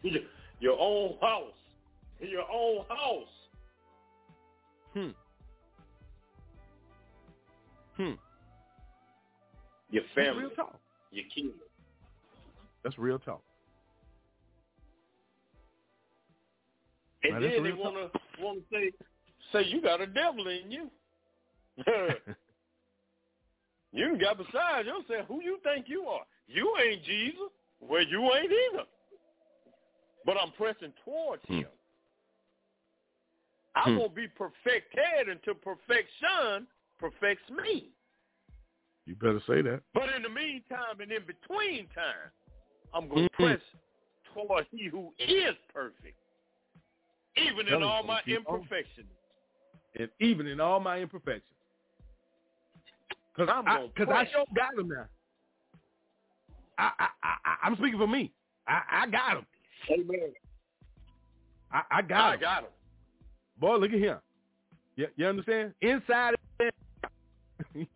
Your, own house. Your own house.
Hmm. Hmm.
Your
That's
family.
real talk.
Your kids.
That's real talk.
And
Now,
then they
real talk.
wanna wanna say say you got a devil in you. you done got beside yourself. Who you think you are? You ain't Jesus. Well, you ain't either. But I'm pressing towards
Hmm.
him. I'm
Hmm.
gonna be perfected until perfection perfects me.
You better say that.
But in the meantime and in between time, I'm going to
Mhm.
press toward he who is perfect, even in all my
keep
imperfections.
And even in all my imperfections. Because
I'm
I,
gonna
cause I
press.
sure got them now. I, I, I, I'm speaking for me. I, I got him.
Amen.
I, I got
I
him.
got him.
Boy, look at him. You, you understand? Inside and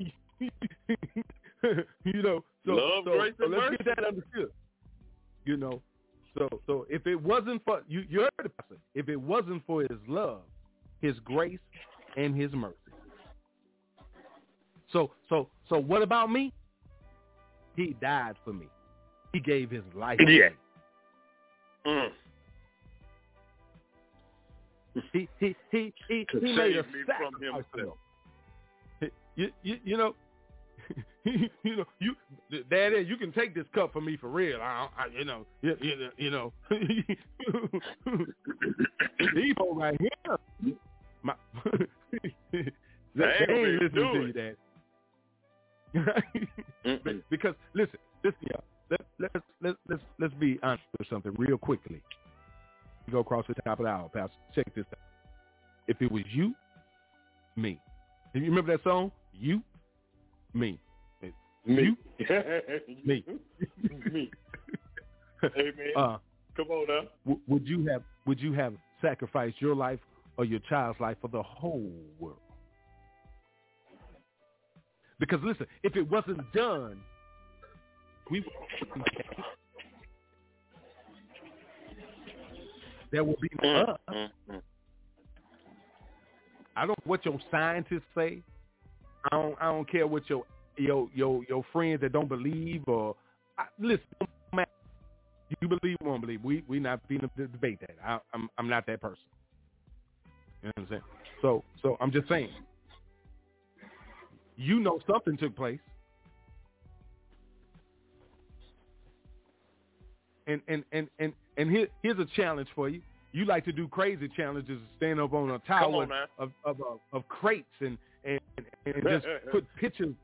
you know, so,
Love,
so,
grace,
so
and
let's
mercy.
get that understood. You know, so so if it wasn't for you, you heard the pastor. If it wasn't for his love, his grace, and his mercy. So so so what about me? He died for me. He gave his life. for
Yeah.
me.
Mm.
He he he he, he made a
save me from
sacrifice
himself.
You, you, you know, you know, you, Daddy, you can take this cup from me for real. I, I you know, you, you, know- you know, Debo right here. My, they, they
ain't gonna
ain't
be
listening to
do
you, Dad. Because listen, listen, y'all. Let, let's let's let's let's be honest with something real quickly. We go across the top of the hour, Pastor. Check this out. If it was you, me. You remember that song? You, me.
Me.
Me.
Me. Amen.
Uh,
Come on now.
w- would you have would you have sacrificed your life or your child's life for the whole world? Because listen, if it wasn't done, we there would be no us.
Mm, mm.
I don't know what your scientists say. I don't. I don't care what your your your your friends that don't believe or I, listen. You believe or don't believe? We we not being to debate that. I, I'm I'm not that person. You know what I'm saying? So so I'm just saying. You know something took place. And and and and and here here's a challenge for you. You like to do crazy challenges, stand up on a tower
on
of of of, of crates and and and just put pictures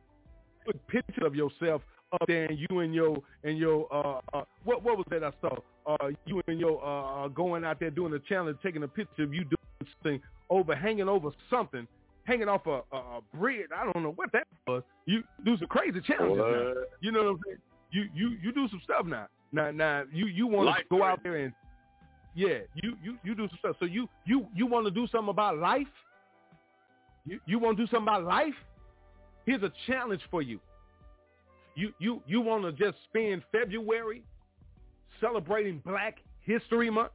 put pictures of yourself up there and you and your and your uh, uh what what was that I saw uh you and your uh uh, going out there doing a challenge taking a picture of you something over hanging over something hanging off a, a, a bridge. I don't know what that was. You do some crazy challenges now. You know what I'm saying? You you you do some stuff now. Now now you you want to go out there and yeah you you you do some stuff. So you you you want to do something about life? You you want to do something about life? Here's a challenge for you. You you you want to just spend February celebrating Black History Month?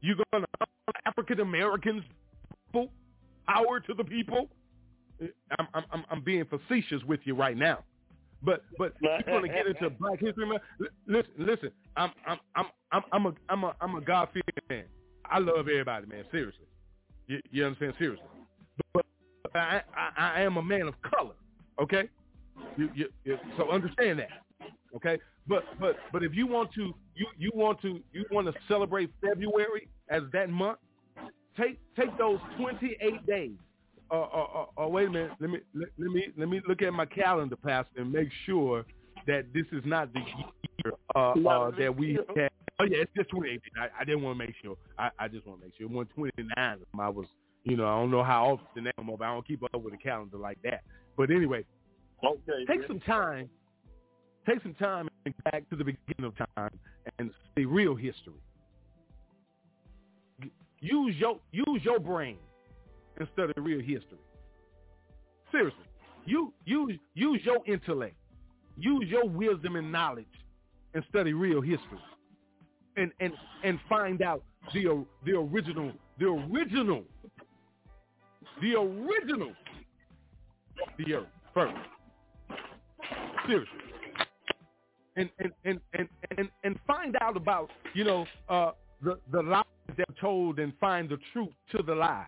You're going to African Americans power to the people? I'm I'm I'm- being facetious with you right now, but but you're going to get into Black History Month. Listen listen, I'm I'm I'm I'm I'm a I'm a I'm a God fearing man. I love everybody, man. Seriously, you, you understand? Seriously, but, but I, I I am a man of color. Okay. You, you, you, so understand that, okay? But but but if you want to you you want to you want to celebrate February as that month, take take those 28 days. Uh, uh, uh, uh, wait a minute. Let me let, let me let me look at my calendar, Pastor, and make sure that this is not the year uh, uh, that we had. Oh yeah, it's just 28. I, I didn't want to make sure. I, I just want to make sure. 129. I was, you know, I don't know how often that come up. I don't keep up with the calendar like that. But anyway,
Okay.
take
man.
some time, take some time and back to the beginning of time and see real history. Use your use your brain and study real history. Seriously, you use use your intellect, use your wisdom and knowledge, and study real history, and and and find out the the original the original the original the earth first seriously. And and, and, and, and and find out about, you know, uh, the, the that are told and find the truth to the lies.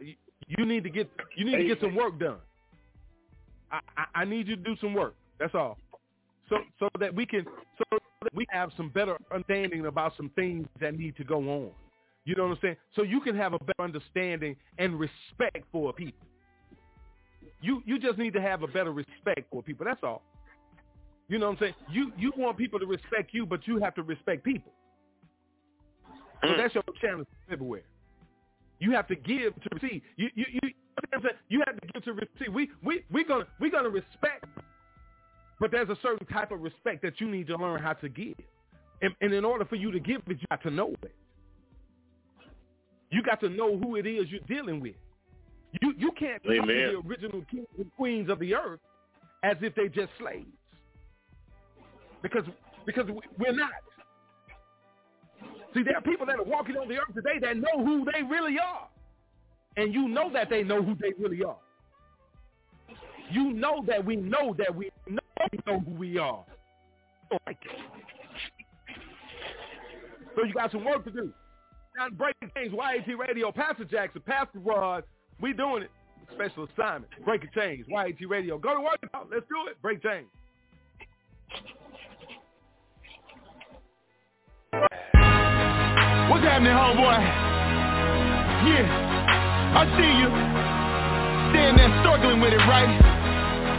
You- You need to get you need to get some work done. I, I, I need you to do some work. That's all. So so that we can so that we have some better understanding about some things that need to go on. You know what I'm saying? So you can have a better understanding and respect for people. You you just need to have a better respect for people. That's all. You know what I'm saying? You you want people to respect you, but you have to respect people. So
Mm.
that's your challenge everywhere. You have to give to receive. You you you, you, know what I'm saying? you have to give to receive. We we we gonna we gonna respect But there's a certain type of respect that you need to learn how to give. And, and in order for you to give it, you got to know it. You got to know who it is you're dealing with. You you can't talk to the original kings and queens of the earth as if they're just slaves. Because because we're not. See, there are people that are walking on the earth today that know who they really are. And you know that they know who they really are. You know that we know that we know, we know who we are. So you got some work to do. Now Breaking Chains, YAT Radio, Pastor Jackson, Pastor Rod, we doing it. Special assignment. Break a change. YAT Radio. Go to work. Let's do it. Break change.
What's happening, homeboy? Yeah, I see you. Standing there struggling with it, right?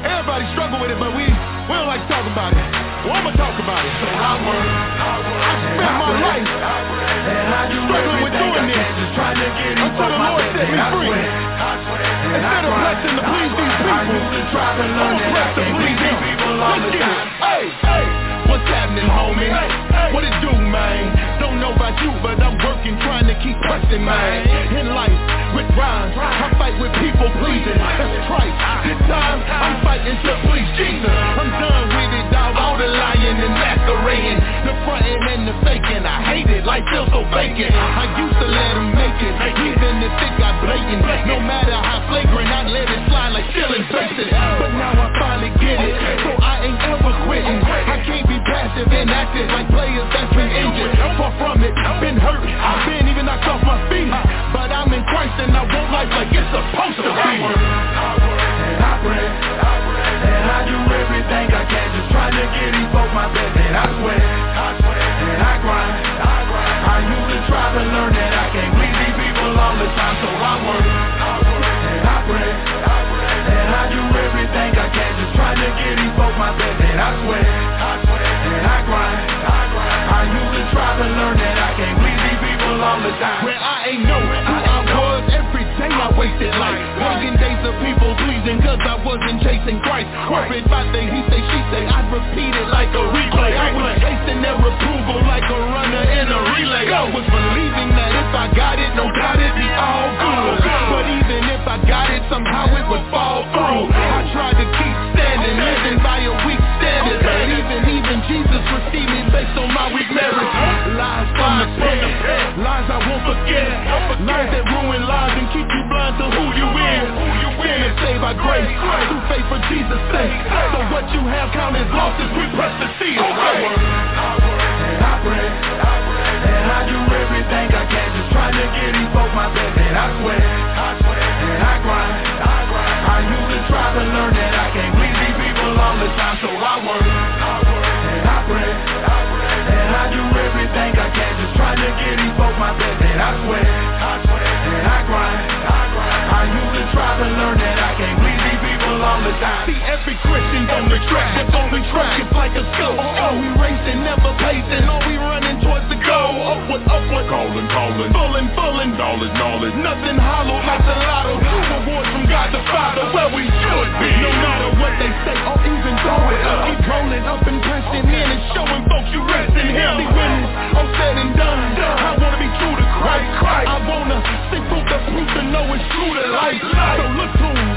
Everybody struggle with it, but we, we don't like to talk about it. Well, I'ma talk about it. So I work, I spent my life struggling with doing this until the Lord set me free. Instead of blessing to please these people, I'm bless to please Him. Let's get it. Hey, hey. What's happening, homie? What it do, man? Don't know about you, but working, trying to keep pressing, man. In life, with rhymes, I fight with people pleasing. That's Christ. This time, I'm fighting to please Jesus. I'm done with. All the lying and masquerading, the fronting and the faking. I hate it, life feels so vacant. I used to let them make it, even if it got blatant. No matter how flagrant, I let it slide like stealing faces. But now I finally get it, so I ain't ever quitting. I can't be passive and active like players that's been injured. Far from it, I've been hurt, I've been even knocked off my feet. But I'm in Christ and I want life like it's supposed to be. I work, and I pray, and I do everything I can, to get these folks my best. And I sweat, and I grind, I used to try to learn that I can't please these people all the time, so I work, and I pray, and I do everything I can, just trying to get these folks my best. And I sweat, and I grind, I used to try to learn that I can't please these people all the time. Where I ain't know who I was every day I wasted life. Working days of people pleasing cause I wasn't chasing Christ. Worried about the he say, she say, repeat it like a replay. I was chasing their approval like a runner in a relay. I was believing that if I got it, no doubt it'd be all good. But even if I got it, somehow it would fall through. I tried to keep standing, living by a weak standard. But even, even Jesus received me based on my weak merits. Lies from the pit, lies I won't forget. Lies that ruin lives and keep you blind to who you is. By grace, through faith for Jesus' sake. So what you have count as lost as we press the seal. I work, and I pray, and I do everything I can, just trying to get these folks my best. And I sweat, and I grind, I grind. used to try to learn that I can't please these people all the time, so I work, I work, and I pray, and I do everything I can, just trying to get these folks my best. And I sweat, and I grind, I used to try to learn that I can't please these people all the time. See every Christian's on the track, that's on the track, it's like a scope. Are oh. we racing, never pacing, are we running towards the goal? Upward, upward, calling, calling, pulling, pulling, knowledge, knowledge, nothing hollow like the lotto. Rewards from God the Father, where we should be. No matter what they say or even throw it up, keep rolling up and pressing in and showing folks you rest in Him. See when it's all said and done, I wanna be true to Christ. I wanna see proof the proof to know it's true to life. So look to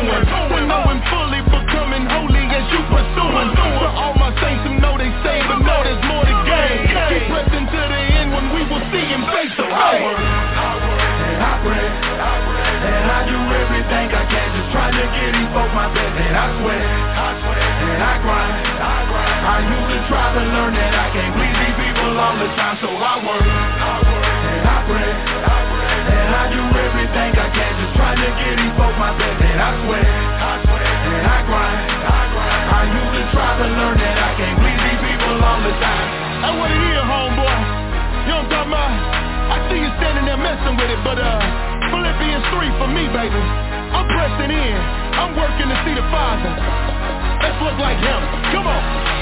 it. When knowing fully becoming holy as you pursuing. All my saints know they but know there's more to gain. Keep pressing to the end when we will see Him face. And I pray, and I do everything I can, just trying to get these folks my best. And I sweat, and I grind, I used to try to learn that I can't please these people all the time, so I work, and I pray, and I do to get these folks my best. And I sweat, and I grind, I used to try to learn that I can't please these people all the time. I wanna hear, homeboy. You what I'm? I see you standing there messing with it, but uh, Philippians 3 for me, baby. I'm pressing in. I'm working to see the Father. Let's look like Him. Come on.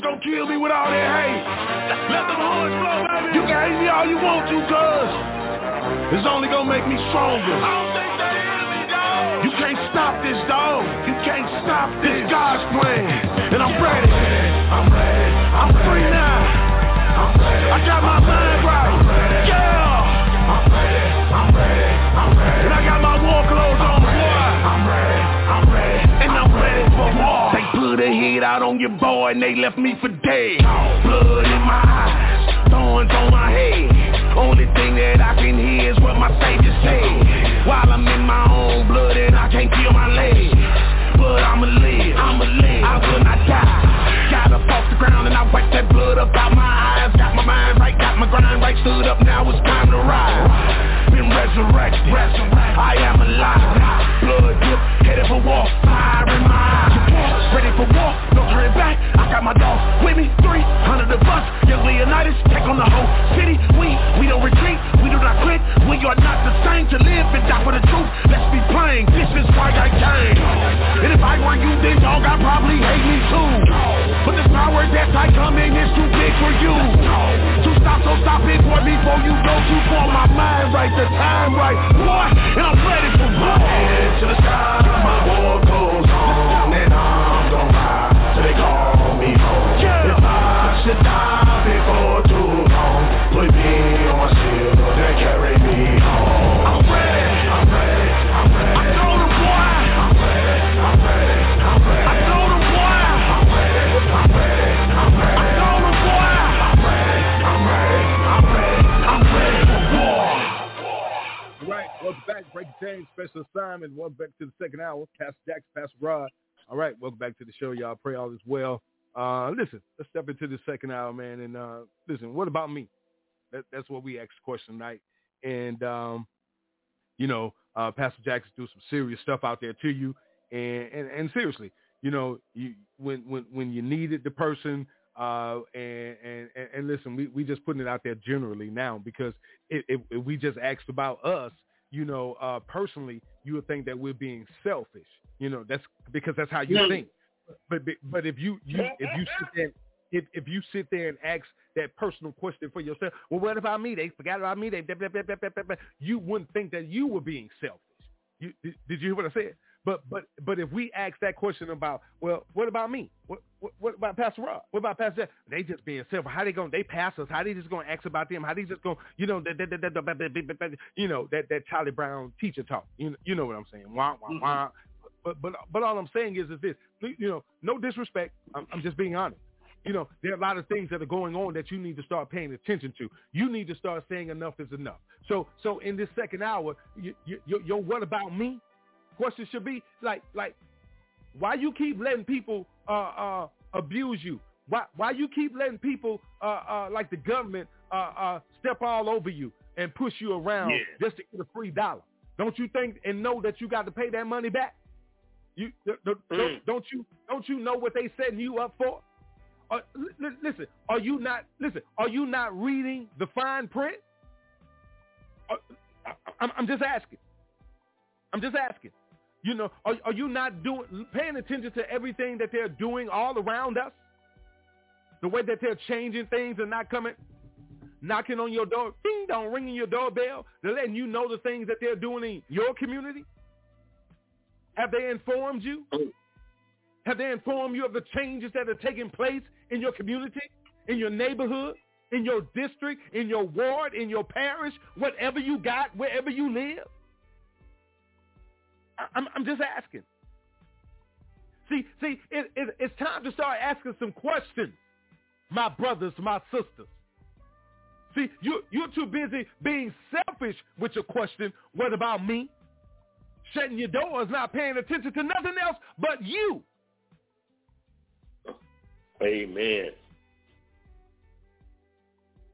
They thought they was gonna kill me with all that hate. Let them horns blow, baby. You can hate me all you want to, cuz it's only gonna make me stronger. I don't think they hear me, dog. You can't stop this, dog. You can't stop this. Boy and they left me for dead. Blood in my eyes. Thorns on my head. Only thing that I can hear is what my savior said While I'm in my own blood and I can't feel my legs But I'ma live, I'ma live, I will not die Got up off the ground and I wiped that blood up out my eyes Got my mind right, got my grind right, stood up, now it's time to ride Been resurrected, I am alive Blood drip, headed for war, fire in my Ready for war, no turning back, I got my dogs with me, 300 of us Young Leonidas, take on the whole city. We, we don't retreat, we do not quit. We are not the same to live and die for the truth. Let's be plain, this is why I came. And if I were you, then dog, I'd probably hate me too. But the power that's I come in is too big for you. To stop, so stop it, boy, before you go too far My mind right, the time right, boy And I'm ready for war. Head to the sky, my war
Chains, special assignment. Welcome back to the second hour. Pastor Jackson, Pastor Rod. All right, welcome back to the show, y'all. Pray all is well. Uh, listen, let's step into the second hour, man. And uh, listen, what about me? That, that's what we asked the question tonight. And, um, you know, uh, Pastor Jackson do some serious stuff out there to you. And, and, and seriously, you know, you, when, when, when you needed the person, uh, and, and, and listen, we, we just putting it out there generally now because if, if we just asked about us, you know, uh, personally, you would think that we're being selfish. You know, that's because that's how you think. But but- but if you you if you sit there if if you sit there and ask that personal question for yourself, well, what about me? They forgot about me. They blah, blah, blah," you wouldn't think that you were being selfish. You did, did you hear what I said? But but but if we ask that question about, well, what about me? What what, what about Pastor Rod? What about Pastor? Jack? They just being selfish. How they going? to They pass us. How they just going to ask about them? How they just going? to You know that that, that, that, that, that, that, that you know that that Charlie Brown teacher talk. You know, you know what I'm saying? Wah wah mm-hmm. wah. But but but all I'm saying is is this. You know, no disrespect. I'm, I'm just being honest. You know, there are a lot of things that are going on that you need to start paying attention to. You need to start saying enough is enough. So so in this second hour, you, you, your what about me? Question should be like like why you keep letting people uh, uh, abuse you? Why why you keep letting people uh, uh, like the government uh, uh, step all over you and push you around
Yeah.
just to get a free dollar? Don't you think and know that you got to pay that money back? You don't, don't,
Mm.
don't you don't you know what they setting you up for? Li- li- listen, are you not listen? Are you not reading the fine print? I- I'm, I'm just asking. I'm just asking. You know, are, are you not doing paying attention to everything that they're doing all around us? The way that they're changing things and not coming, knocking on your door, ding dong, ringing your doorbell, they're letting you know the things that they're doing in your community. Have they informed you? Mm. Have they informed you of the changes that are taking place in your community, in your neighborhood, in your district, in your ward, in your parish, whatever you got, wherever you live? I'm, I'm just asking. See, see, it, it, it's time to start asking some questions, my brothers, my sisters. See, you, you're too busy being selfish with your question, what about me? Shutting your doors, not paying attention to nothing else but you.
Amen.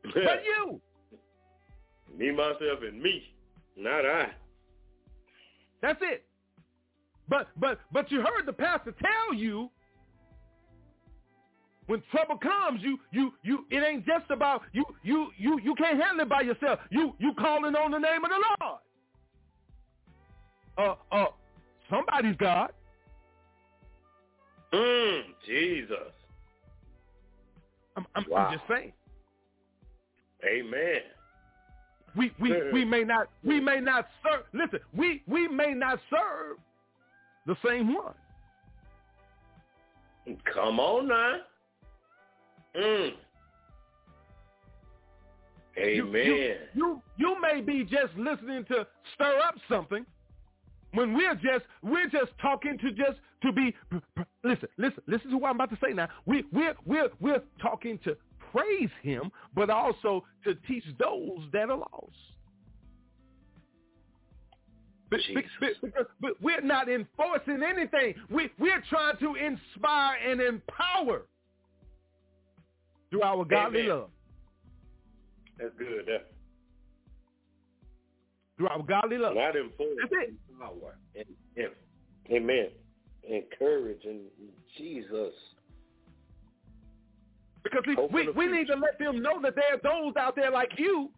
but you.
Me, myself, and me. Not I.
That's it. But but but you heard the pastor tell you when trouble comes, you you you it ain't just about you you you you can't handle it by yourself. You you calling on the name of the Lord. Uh uh somebody's God.
Mm, Jesus.
I'm, I'm,
wow.
I'm just saying.
Amen.
We we we may not we may not serve. Listen, we we may not serve the same one.
Come on now. Mm. Amen.
You, you, you, you may be just listening to stir up something when we're just we're just talking to just to be listen listen listen to what I'm about to say now. We we're we're we're talking to praise him, but also to teach those that are lost. But, because, but we're not enforcing anything. We, we're trying to inspire and empower through our godly
Amen.
love.
That's good. That's
through our godly love.
Not enforce.
That's it.
Power. And, amen. Encourage and Jesus.
Because we, we, we need to let them know that there are those out there like you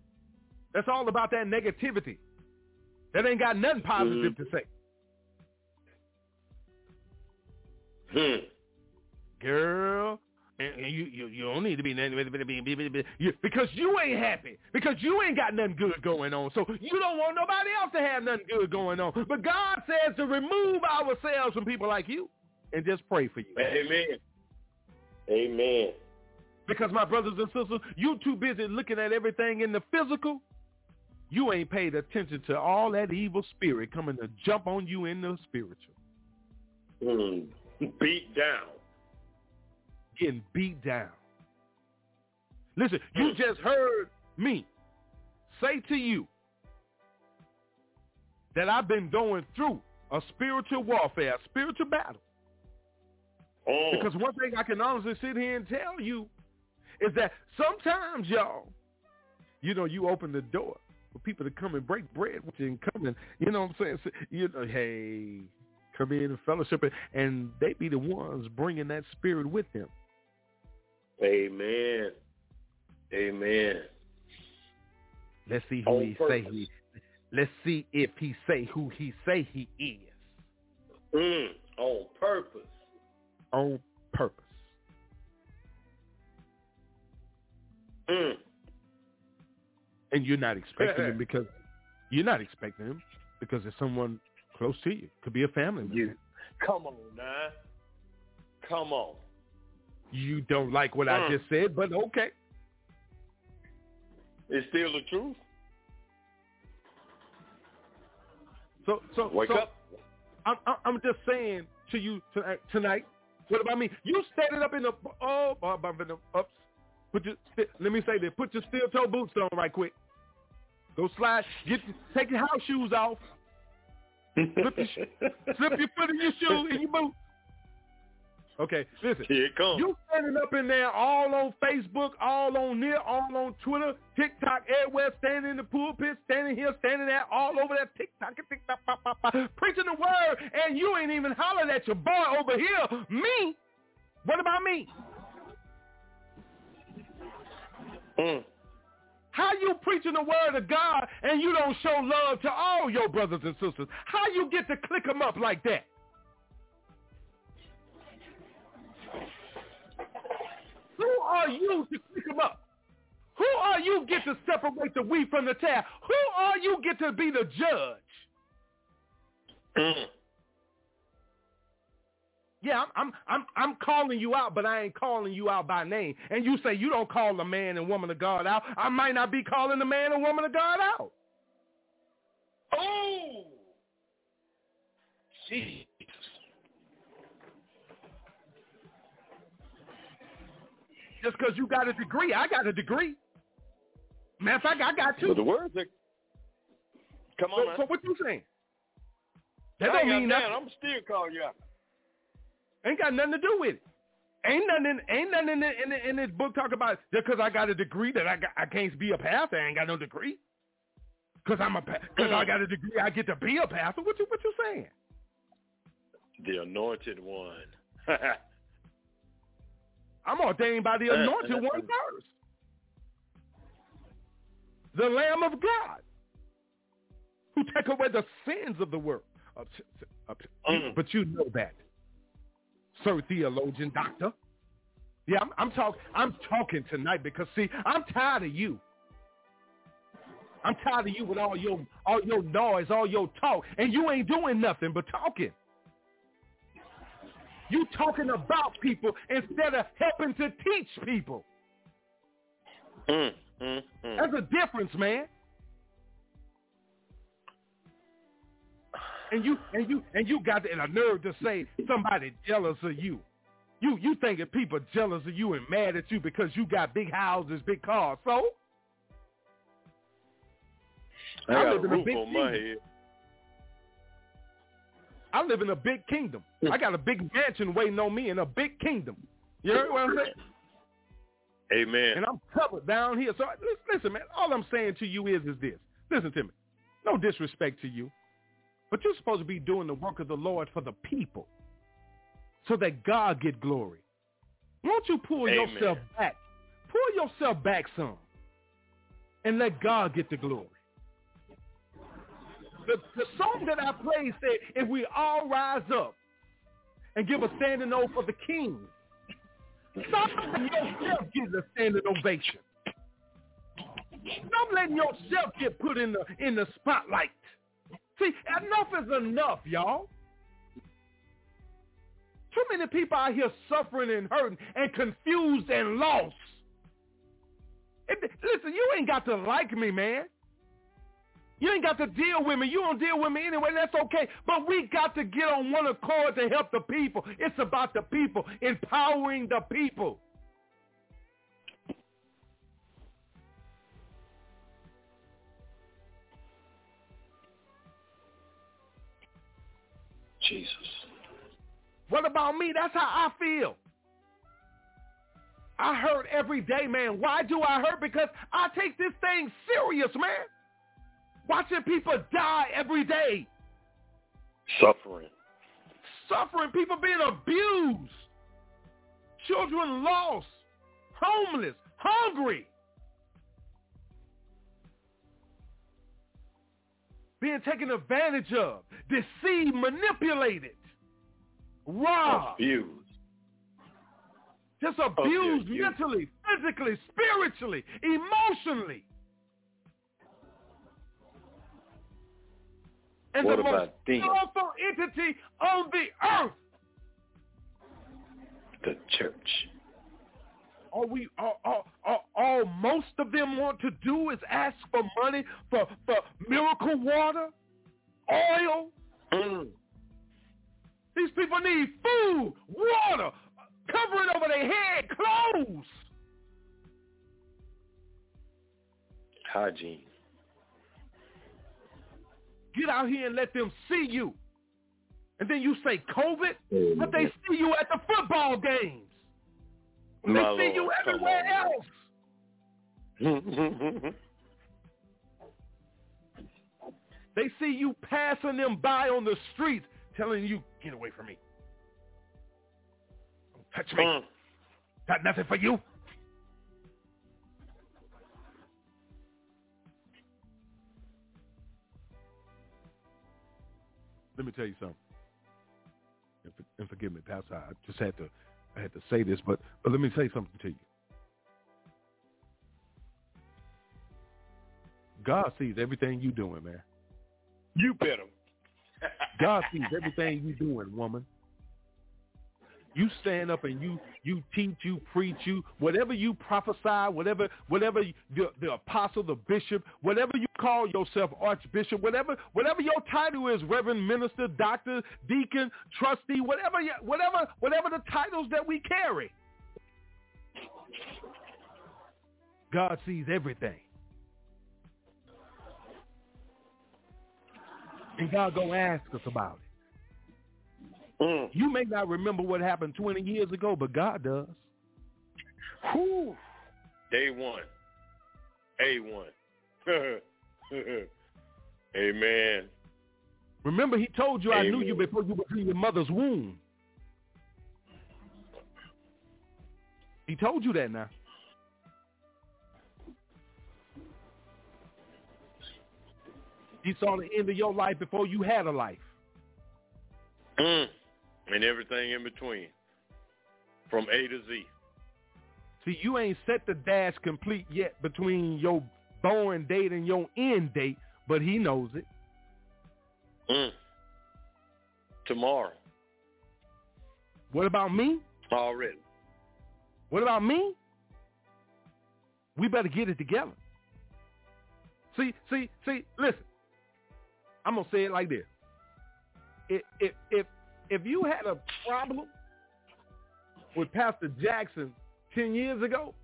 that's all about that negativity. That ain't got nothing positive
mm.
to say.
Hmm.
Girl, and, and you, you you don't need to be you, because you ain't happy because you ain't got nothing good going on. So you don't want nobody else to have nothing good going on. But God says to remove ourselves from people like you and just pray for you.
Amen. Amen.
Because my brothers and sisters, you too busy looking at everything in the physical. You ain't paid attention to all that evil spirit coming to jump on you in the spiritual.
Mm. Beat down.
Getting beat down. Listen, you just heard me say to you that I've been going through a spiritual warfare, a spiritual battle.
Oh.
Because one thing I can honestly sit here and tell you is that sometimes, y'all, you know, you open the door for people to come and break bread with you and come and, you know what I'm saying? You know, hey, come in and fellowship, and they be the ones bringing that spirit with them.
Amen. Amen.
Let's see who
On
he
purpose.
say he. Let's see if he say who he say he is.
Mm. On purpose.
On purpose.
Mm.
And you're not expecting him because you're not expecting him because it's someone close to you. Could be a family member.
You. Come on man. Come on.
You don't like what I
Mm.
just said, but okay.
It's still the truth.
So so
Wake
so
up.
I'm I'm- I'm just saying to you tonight. Tonight, what about me? You standing up in the oh, oh bumping the ups. Put your let me say this. Put your steel toe boots on right quick. Go slide. Get take your house shoes off. Slip your, slip your foot in your shoe in your boot. Okay, listen.
Here it comes.
You standing up in there all on Facebook, all on there, all on Twitter, TikTok, everywhere, standing in the pulpit, standing here, standing there, all over that TikTok, TikTok, pop, pop, pop, preaching the word, and you ain't even hollering at your boy over here. Me? What about me?
Mm.
How you preaching the word of God and you don't show love to all your brothers and sisters? How you get to click them up like that? Who are you to click them up? Who are you get to separate the wheat from the tare? Who are you get to be the judge? Yeah, I'm, I'm I'm I'm calling you out, but I ain't calling you out by name. And you say you don't call the man and woman of God out. I might not be calling the man and woman of God out.
Oh. Jesus.
Just because you got a degree, I got a degree. Matter of fact, I got two.
But the words that come on,
So, so what you saying? That
I
don't mean
nothing.
nothing.
I'm still calling you out.
Ain't got nothing to do with it. Ain't nothing ain't nothing in, the, in, the, in this book talk about just because I got a degree that I got, I can't be a pastor. I ain't got no degree. Because I'm a because I mm. got a degree, I get to be a pastor. What you what you saying?
The anointed one.
I'm ordained by the uh, anointed one uh, uh. first. The Lamb of God who take away the sins of the world. Mm. But you know that, sir, theologian, doctor. Yeah, I'm, I'm talking. I'm talking tonight because see, I'm tired of you. I'm tired of you with all your all your noise, all your talk, and you ain't doing nothing but talking. You talking about people instead of helping to teach people.
Mm, mm, mm.
That's a difference, man. And you and you and you got the, nerve to say somebody jealous of you. You you thinking people jealous of you and mad at you because you got big houses, big cars. So
I, I live in a big kingdom.
I live in a big kingdom. I got a big mansion waiting on me in a big kingdom. You heard what I'm saying?
Amen.
And I'm covered down here. So listen, man. All I'm saying to you is, is this. Listen to me. No disrespect to you. But you're supposed to be doing the work of the Lord for the people so that God get glory. Won't you pull
Amen.
yourself back? Pull yourself back some and let God get the glory. The, the song that I played said, if we all rise up and give a standing oath for the king, stop letting yourself get a standing ovation. Stop letting yourself get put in the in the spotlight. See, enough is enough, y'all. Too many people out here suffering and hurting and confused and lost. And listen, you ain't got to like me, man. You ain't got to deal with me. You don't deal with me anyway. That's okay. But we got to get on one accord to help the people. It's about the people, empowering the people.
Jesus.
What about me? That's how I feel. I hurt every day, man. Why do I hurt? Because I take this thing serious, man. Watching people die every day.
Suffering.
Suffering. People being abused. Children lost. Homeless. Hungry. Being taken advantage of, deceived, manipulated, robbed,
abused,
just abused mentally, physically, spiritually, emotionally. And
what
the
most
powerful entity on the earth.
The church.
All we all, all, all, all most of them want to do is ask for money for, for miracle water, oil.
Mm.
These people need food, water, covering over their head, clothes.
Hygiene.
Get out here and let them see you. And then you say COVID, but they see you at the football games. They
My
see
Lord,
you everywhere
on.
else. They see you passing them by on the streets telling you, get away from me. Don't touch me.
Mm.
Got nothing for you. Let me tell you something. And, for, and forgive me, Pastor. I just had to I had to say this, but but let me say something to you. God sees everything you doing, man.
You better.
God sees everything you doing, woman. You stand up and you you teach, you preach, you whatever you prophesy, whatever whatever the, the apostle, the bishop, whatever you call yourself, archbishop, whatever whatever your title is, reverend, minister, doctor, deacon, trustee, whatever whatever whatever the titles that we carry. God sees everything. And God go ask us about it. Mm. You may not remember what happened 20 years ago, but God does.
Whew. Day one. A1. Amen.
Remember, he told you, Amen. I knew you before you were in your mother's womb. He told you that now. He saw the end of your life before you had a life.
Mm. And everything in between. From A to Z.
See, you ain't set the dash complete yet between your born date and your end date, but he knows it.
Mm. Tomorrow.
What about me?
Already.
What about me? We better get it together. See, see, see, listen. I'm gonna say it like this. If if if if you had a problem with Pastor Jackson ten years ago,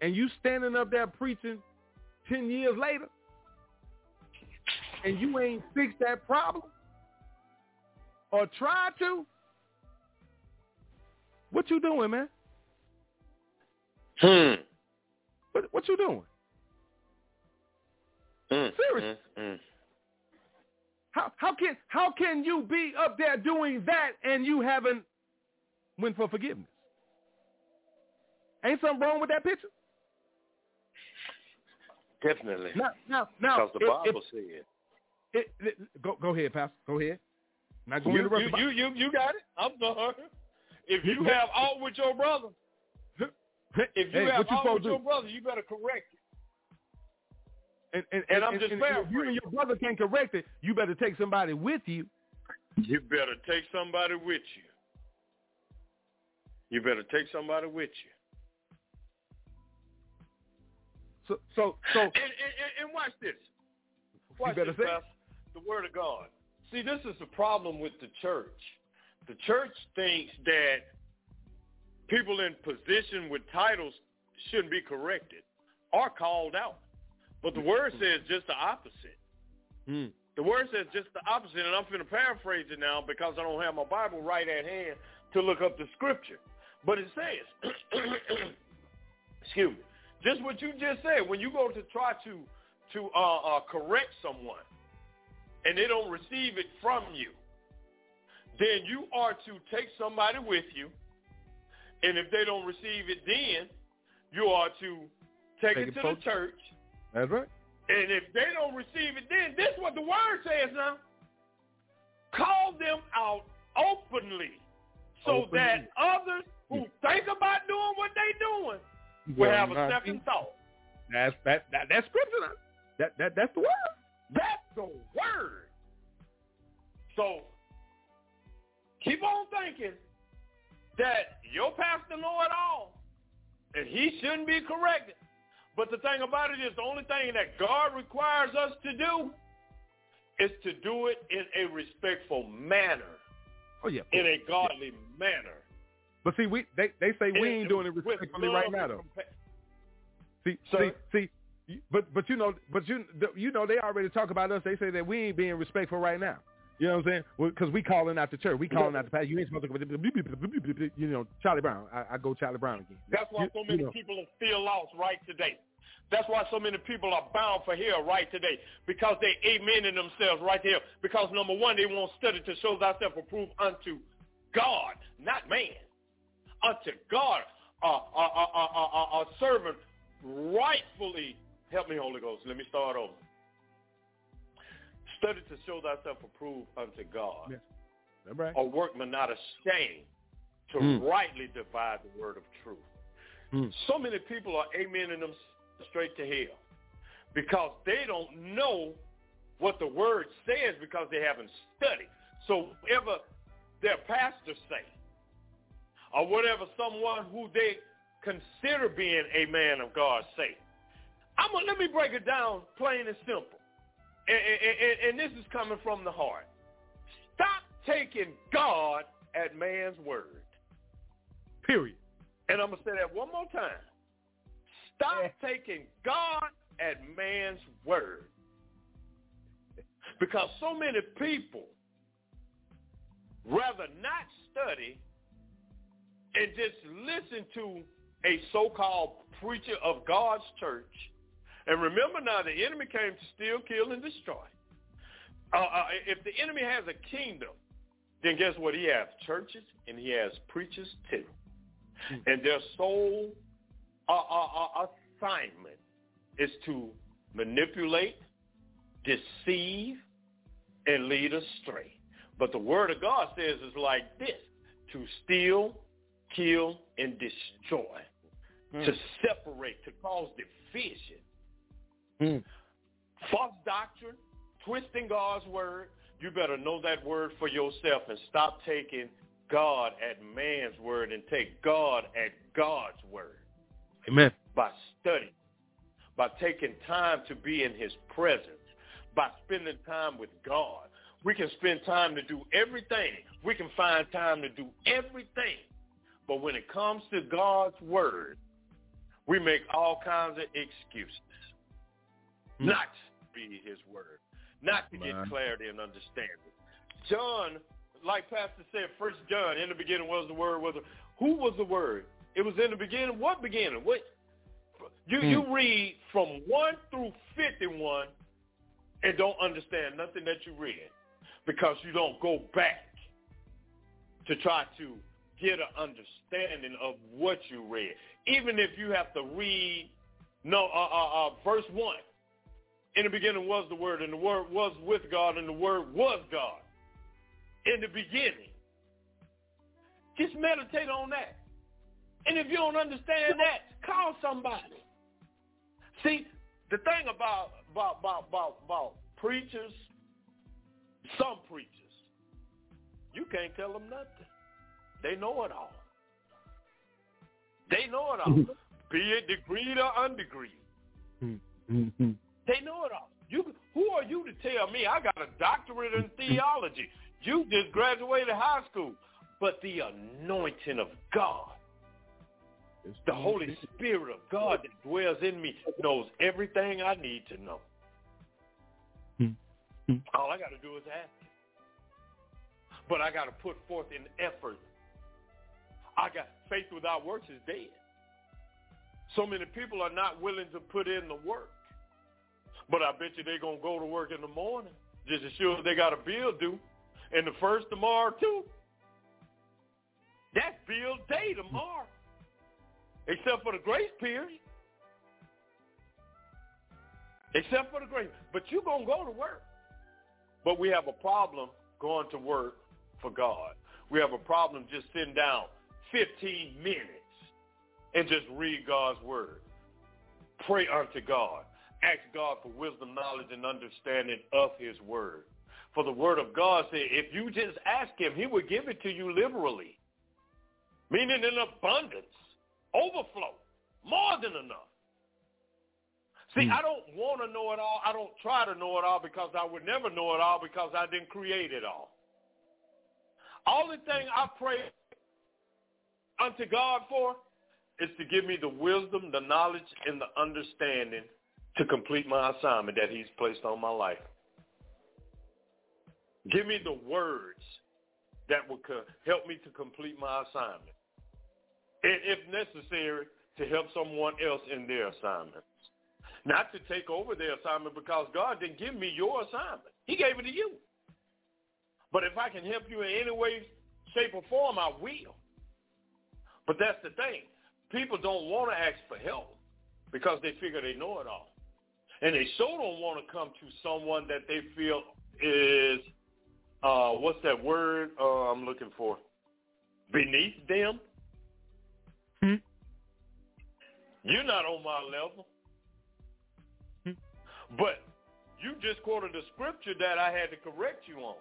and you standing up there preaching ten years later, and you ain't fixed that problem or tried to, what you doing, man?
Hmm.
What what you doing?
Mm,
Seriously.
Mm, mm.
How how can how can you be up there doing that and you haven't went for forgiveness? Ain't something wrong with that picture?
Definitely.
Now, now, now,
because the Bible
if,
said.
It, it, go go ahead, Pastor. Go ahead. Not going
you,
to
you, you, you, you got it. I'm sorry. If you have out with your brother, if you
hey,
have
you
with
do?
your brother, you better correct it.
And, and,
And I'm just
and, and if you and your brother can't correct it, you better take somebody with you.
You better take somebody with you. You better take somebody with you.
So so so
And, and, watch this. Watch
better
this. Pastor. The Word of God. See, this is the problem with the church. The church thinks that people in position with titles shouldn't be corrected or called out. But the Word says just the opposite.
Hmm.
The Word says just the opposite, and I'm going to paraphrase it now because I don't have my Bible right at hand to look up the Scripture. But it says, excuse me, just what you just said. When you go to try to to uh, uh, correct someone, and they don't receive it from you, then you are to take somebody with you, and if they don't receive it, then you are to take,
Take
it
it
to the church.
That's right.
And if they don't receive it, then this is what the word says now. Call them out openly so
Openly.
that others who think about doing what they're doing will have a second thought.
That's that, that that's scripture. Now. That that that's the word.
That's the word. So keep on thinking that your pastor know it all and he shouldn't be corrected. But the thing about it is the only thing that God requires us to do is to do it in a respectful manner,
Oh yeah.
in a godly manner.
But see, we they they say we ain't doing it respectfully right now though. See,
Sir?
see, see. But but you know, but you you know they already talk about us. They say that we ain't being respectful right now. You know what I'm saying? Because we calling out the church. We calling out the pastor. You ain't supposed to. You know, Charlie Brown. I, I go Charlie Brown again.
That's why
You-
so
you
many
know.
people are still lost right today. That's why so many people are bound for hell right today because they amening themselves right there. Because number one, they won't study to show thyself approved unto God, not man. Unto God, a, a, a, a, a, a servant rightfully. Help me, Holy Ghost. Let me start over. Study to show thyself approved unto God.
Yeah. That's right.
A workman not ashamed to
Mm.
rightly divide the word of truth.
Mm.
So many people are amening them straight to hell because they don't know what the word says because they haven't studied. So whatever their pastors say or whatever someone who they consider being a man of God say, I'm gonna, let me break it down plain and simple. And, and, and, this is coming from the heart. Stop taking God at man's word.
Period.
And I'm going to say that one more time. Stop taking God at man's word. Because so many people rather not study and just listen to a so-called preacher of God's church. And remember now, the enemy came to steal, kill, and destroy. Uh, uh, if the enemy has a kingdom, then guess what? He has churches and he has preachers too. And their sole uh, uh, uh assignment is to manipulate, deceive, and lead astray. But the word of God says it's like this, to steal, kill, and destroy, mm. to separate, to cause division. Mm. False doctrine, twisting God's word, you better know that word for yourself and stop taking God at man's word and take God at God's word.
Amen.
By studying, by taking time to be in his presence, by spending time with God. We can spend time to do everything. We can find time to do everything. But when it comes to God's word, we make all kinds of excuses. Not to be his word, not to get clarity and understanding. John, like Pastor said, First John, in the beginning was the word. Was the, who was the word? It was in the beginning. What beginning? What? You mm. you read from one through fifty-one, and don't understand nothing that you read because you don't go back to try to get an understanding of what you read. Even if you have to read, no, uh, uh, uh, verse 1. In the beginning was the Word, and the Word was with God, and the Word was God. In the beginning. Just meditate on that. And if you don't understand that, call somebody. See, the thing about about about about, about preachers, some preachers, you can't tell them nothing. They know it all. They know it all, hmm. be it degreed or undegreed.
Mm-hmm. Hmm. Hmm.
They know it all. You, who are you to tell me I got a doctorate in theology? You just graduated high school. But the anointing of God, the Holy Spirit of God that dwells in me knows everything I need to know. Mm-hmm. All I got to do is ask. But I got to put forth an effort I got faith without works is dead. So many people are not willing to put in the work. But I bet you they're going to go to work in the morning just as sure as they got a bill due. And the first tomorrow, too. That's bill day tomorrow. Except for the grace period. Except for the grace. But you're going to go to work. But we have a problem going to work for God. We have a problem just sitting down 15 minutes and just read God's word. Pray unto God. Ask God for wisdom, knowledge, and understanding of his word. For the word of God says, if you just ask him, he will give it to you liberally, meaning in abundance, overflow, more than enough. See, hmm. I don't want to know it all. I don't try to know it all because I would never know it all because I didn't create it all. Only thing I pray unto God for is to give me the wisdom, the knowledge, and the understanding to complete my assignment that he's placed on my life. Give me the words that will help me to complete my assignment. And if necessary, to help someone else in their assignment. Not to take over their assignment because God didn't give me your assignment. He gave it to you. But if I can help you in any way, shape, or form, I will. But that's the thing. People don't want to ask for help because they figure they know it all. And they so don't want to come to someone that they feel is, uh, what's that word uh, I'm looking for? Beneath them. Hmm? You're not on my level. Hmm? But you just quoted a scripture that I had to correct you on.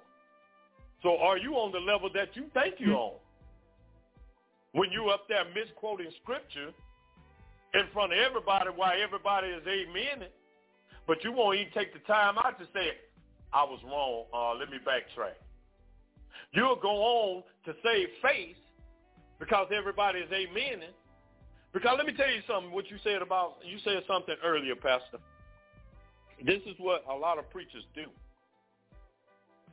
So are you on the level that you think you're hmm? on? when you up there misquoting scripture in front of everybody while everybody is amen but you won't even take the time out to say, I was wrong. Uh, let me backtrack. You'll go on to save face because everybody is amen. Because let me tell you something, what you said about, you said something earlier, Pastor. This is what a lot of preachers do.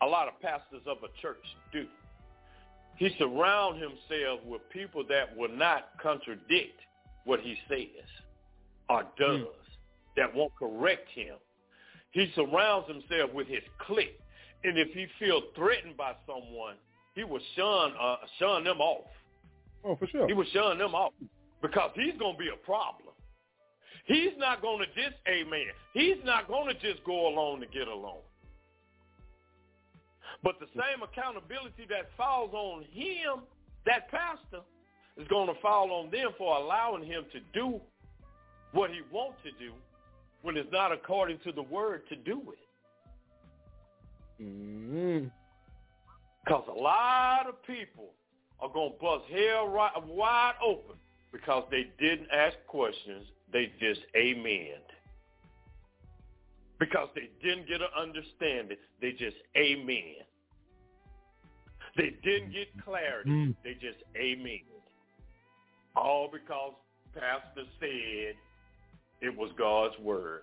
A lot of pastors of a church do. He surround himself with people that will not contradict what he says or does, mm. That won't correct him. He surrounds himself with his clique. And if he feels threatened by someone, he will shun uh, shun them off.
Oh, for sure.
He will shun them off because he's going to be a problem. He's not going to just, amen, he's not going to just go along to get along. But the same accountability that falls on him, that pastor, is going to fall on them for allowing him to do what he wants to do when it's not according to the word to do
it. Mm-hmm.
Because a lot of people are going to bust hell right, wide open because they didn't ask questions. They just amened. Because they didn't get an understanding. They just amen. They didn't get clarity. Mm. They just amen. All because pastor said it was God's word.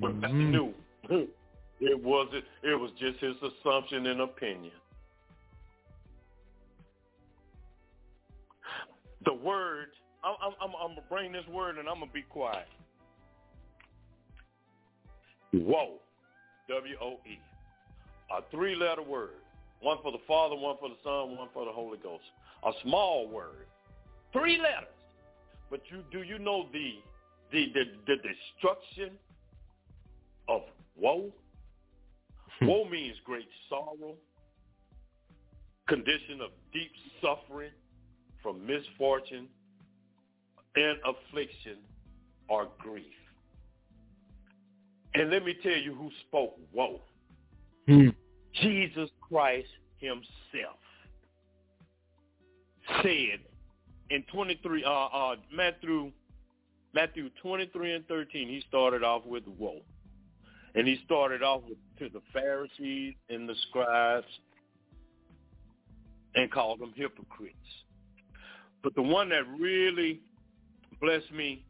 But pastor mm. knew it wasn't. It was just his assumption and opinion. The word. I'm, I'm, I'm gonna bring this word and I'm gonna be quiet. Whoa, W O E, a three-letter word. One for the Father, one for the Son, one for the Holy Ghost. A small word, three letters. But you do you know the the the, the destruction of woe? Hmm. woe means great sorrow, condition of deep suffering from misfortune and affliction or grief. And let me tell you who spoke woe.
Hmm.
Jesus Christ himself said in 23, uh, uh, Matthew, Matthew 23 and 13, he started off with woe. And he started off with to the Pharisees and the scribes and called them hypocrites. But the one that really blessed me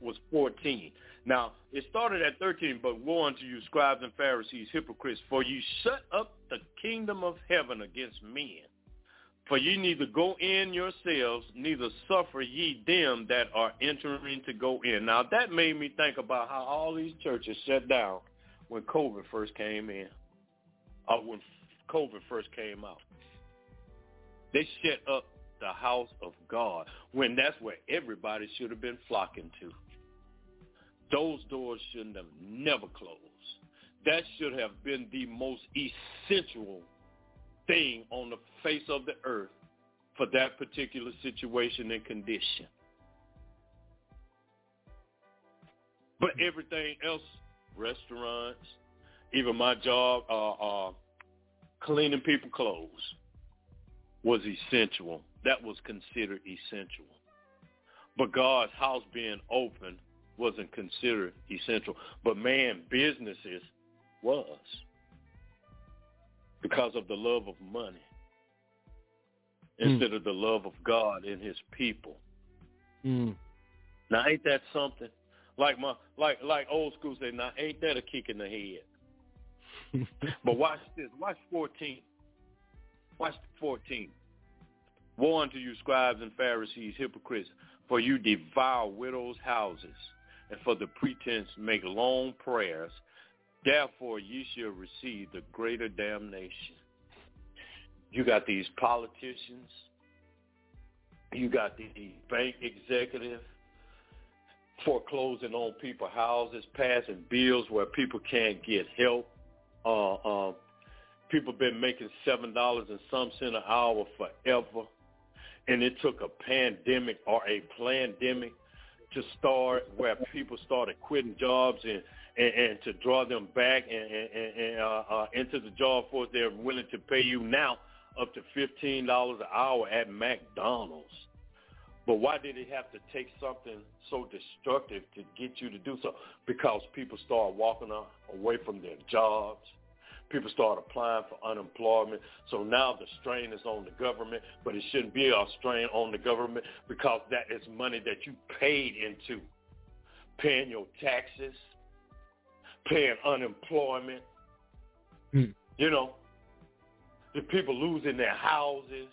was 14. Now, it started at 13, but woe unto you, scribes and Pharisees, hypocrites, for you shut up the kingdom of heaven against men. For ye neither go in yourselves, neither suffer ye them that are entering to go in. Now, that made me think about how all these churches shut down when COVID first came in, or when COVID first came out. They shut up the house of God when that's where everybody should have been flocking to. Those doors shouldn't have never closed. That should have been the most essential thing on the face of the earth for that particular situation and condition. But everything else, restaurants, even my job, uh, uh, cleaning people clothes was essential. That was considered essential. But God's house being open wasn't considered essential, but man, businesses was because of the love of money mm. instead of the love of God and his people.
Mm.
Now ain't that something? Like my like like old school say, now ain't that a kick in the head? but watch this. Watch fourteen. Watch fourteen. Woe unto you, scribes and Pharisees, hypocrites, for you devour widows' houses and for the pretense make long prayers. Therefore ye shall receive the greater damnation. You got these politicians. You got the bank executive foreclosing on people houses, passing bills where people can't get help. Uh, uh, people been making seven dollars and some cent an hour forever, and it took a pandemic or a pandemic to start where people started quitting jobs and and, and to draw them back and, and, and uh, uh, into the job force they're willing to pay you now up to fifteen dollars an hour at McDonald's. But why did it have to take something so destructive to get you to do so? Because people start walking away from their jobs people start applying for unemployment. So now the strain is on the government, but it shouldn't be a strain on the government because that is money that you paid into paying your taxes, paying unemployment.
Mm.
You know, The people losing their houses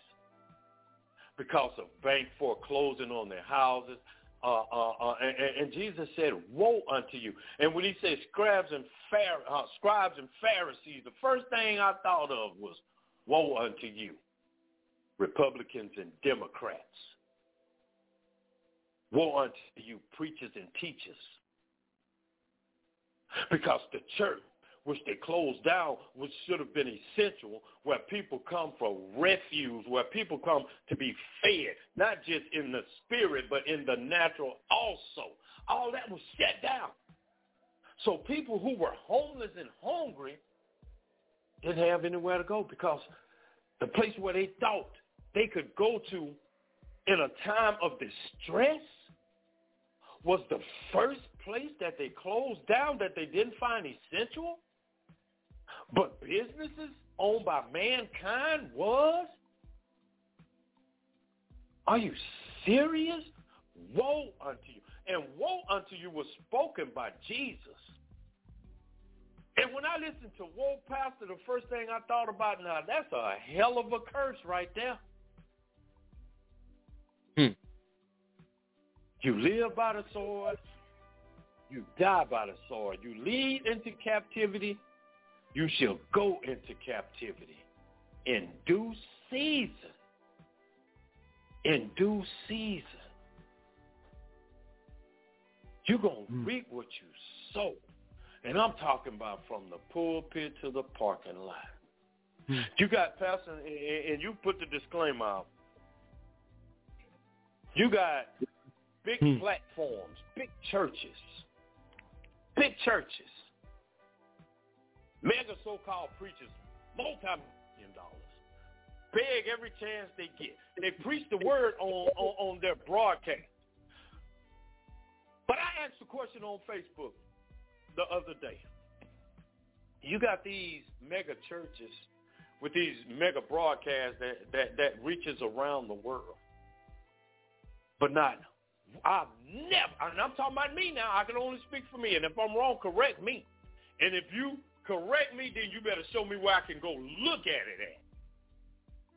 because of bank foreclosing on their houses. Uh, uh, uh, and, and, Jesus said, "Woe unto you!" And when he said scribes and Phar- uh, scribes and Pharisees, the first thing I thought of was, "Woe unto you, Republicans and Democrats! Woe unto you, preachers and teachers!" Because the church which they closed down, which should have been essential, where people come for refuge, where people come to be fed, not just in the spirit, but in the natural also. All that was shut down. So people who were homeless and hungry didn't have anywhere to go because the place where they thought they could go to in a time of distress was the first place that they closed down that they didn't find essential. But businesses owned by mankind was? Are you serious? Woe unto you. And woe unto you was spoken by Jesus. And when I listened to Woe Pastor, the first thing I thought about, now that's a hell of a curse right there. You live by the sword. You die by the sword. You lead into captivity you shall go into captivity in due season. In due season. You're going to mm. reap what you sow. And I'm talking about from the pulpit to the parking lot. Mm. You got, Pastor, and you put the disclaimer out. You got big mm. platforms, big churches, big churches Mega so-called preachers, multi-million dollars, beg every chance they get. They preach the word on, on, on their broadcast. But I asked a question on Facebook the other day. You got these mega churches with these mega broadcasts that, that, that reaches around the world. But not, I've never, and I'm talking about me now, I can only speak for me, and if I'm wrong, correct me. And if you correct me, then you better show me where I can go look at it at.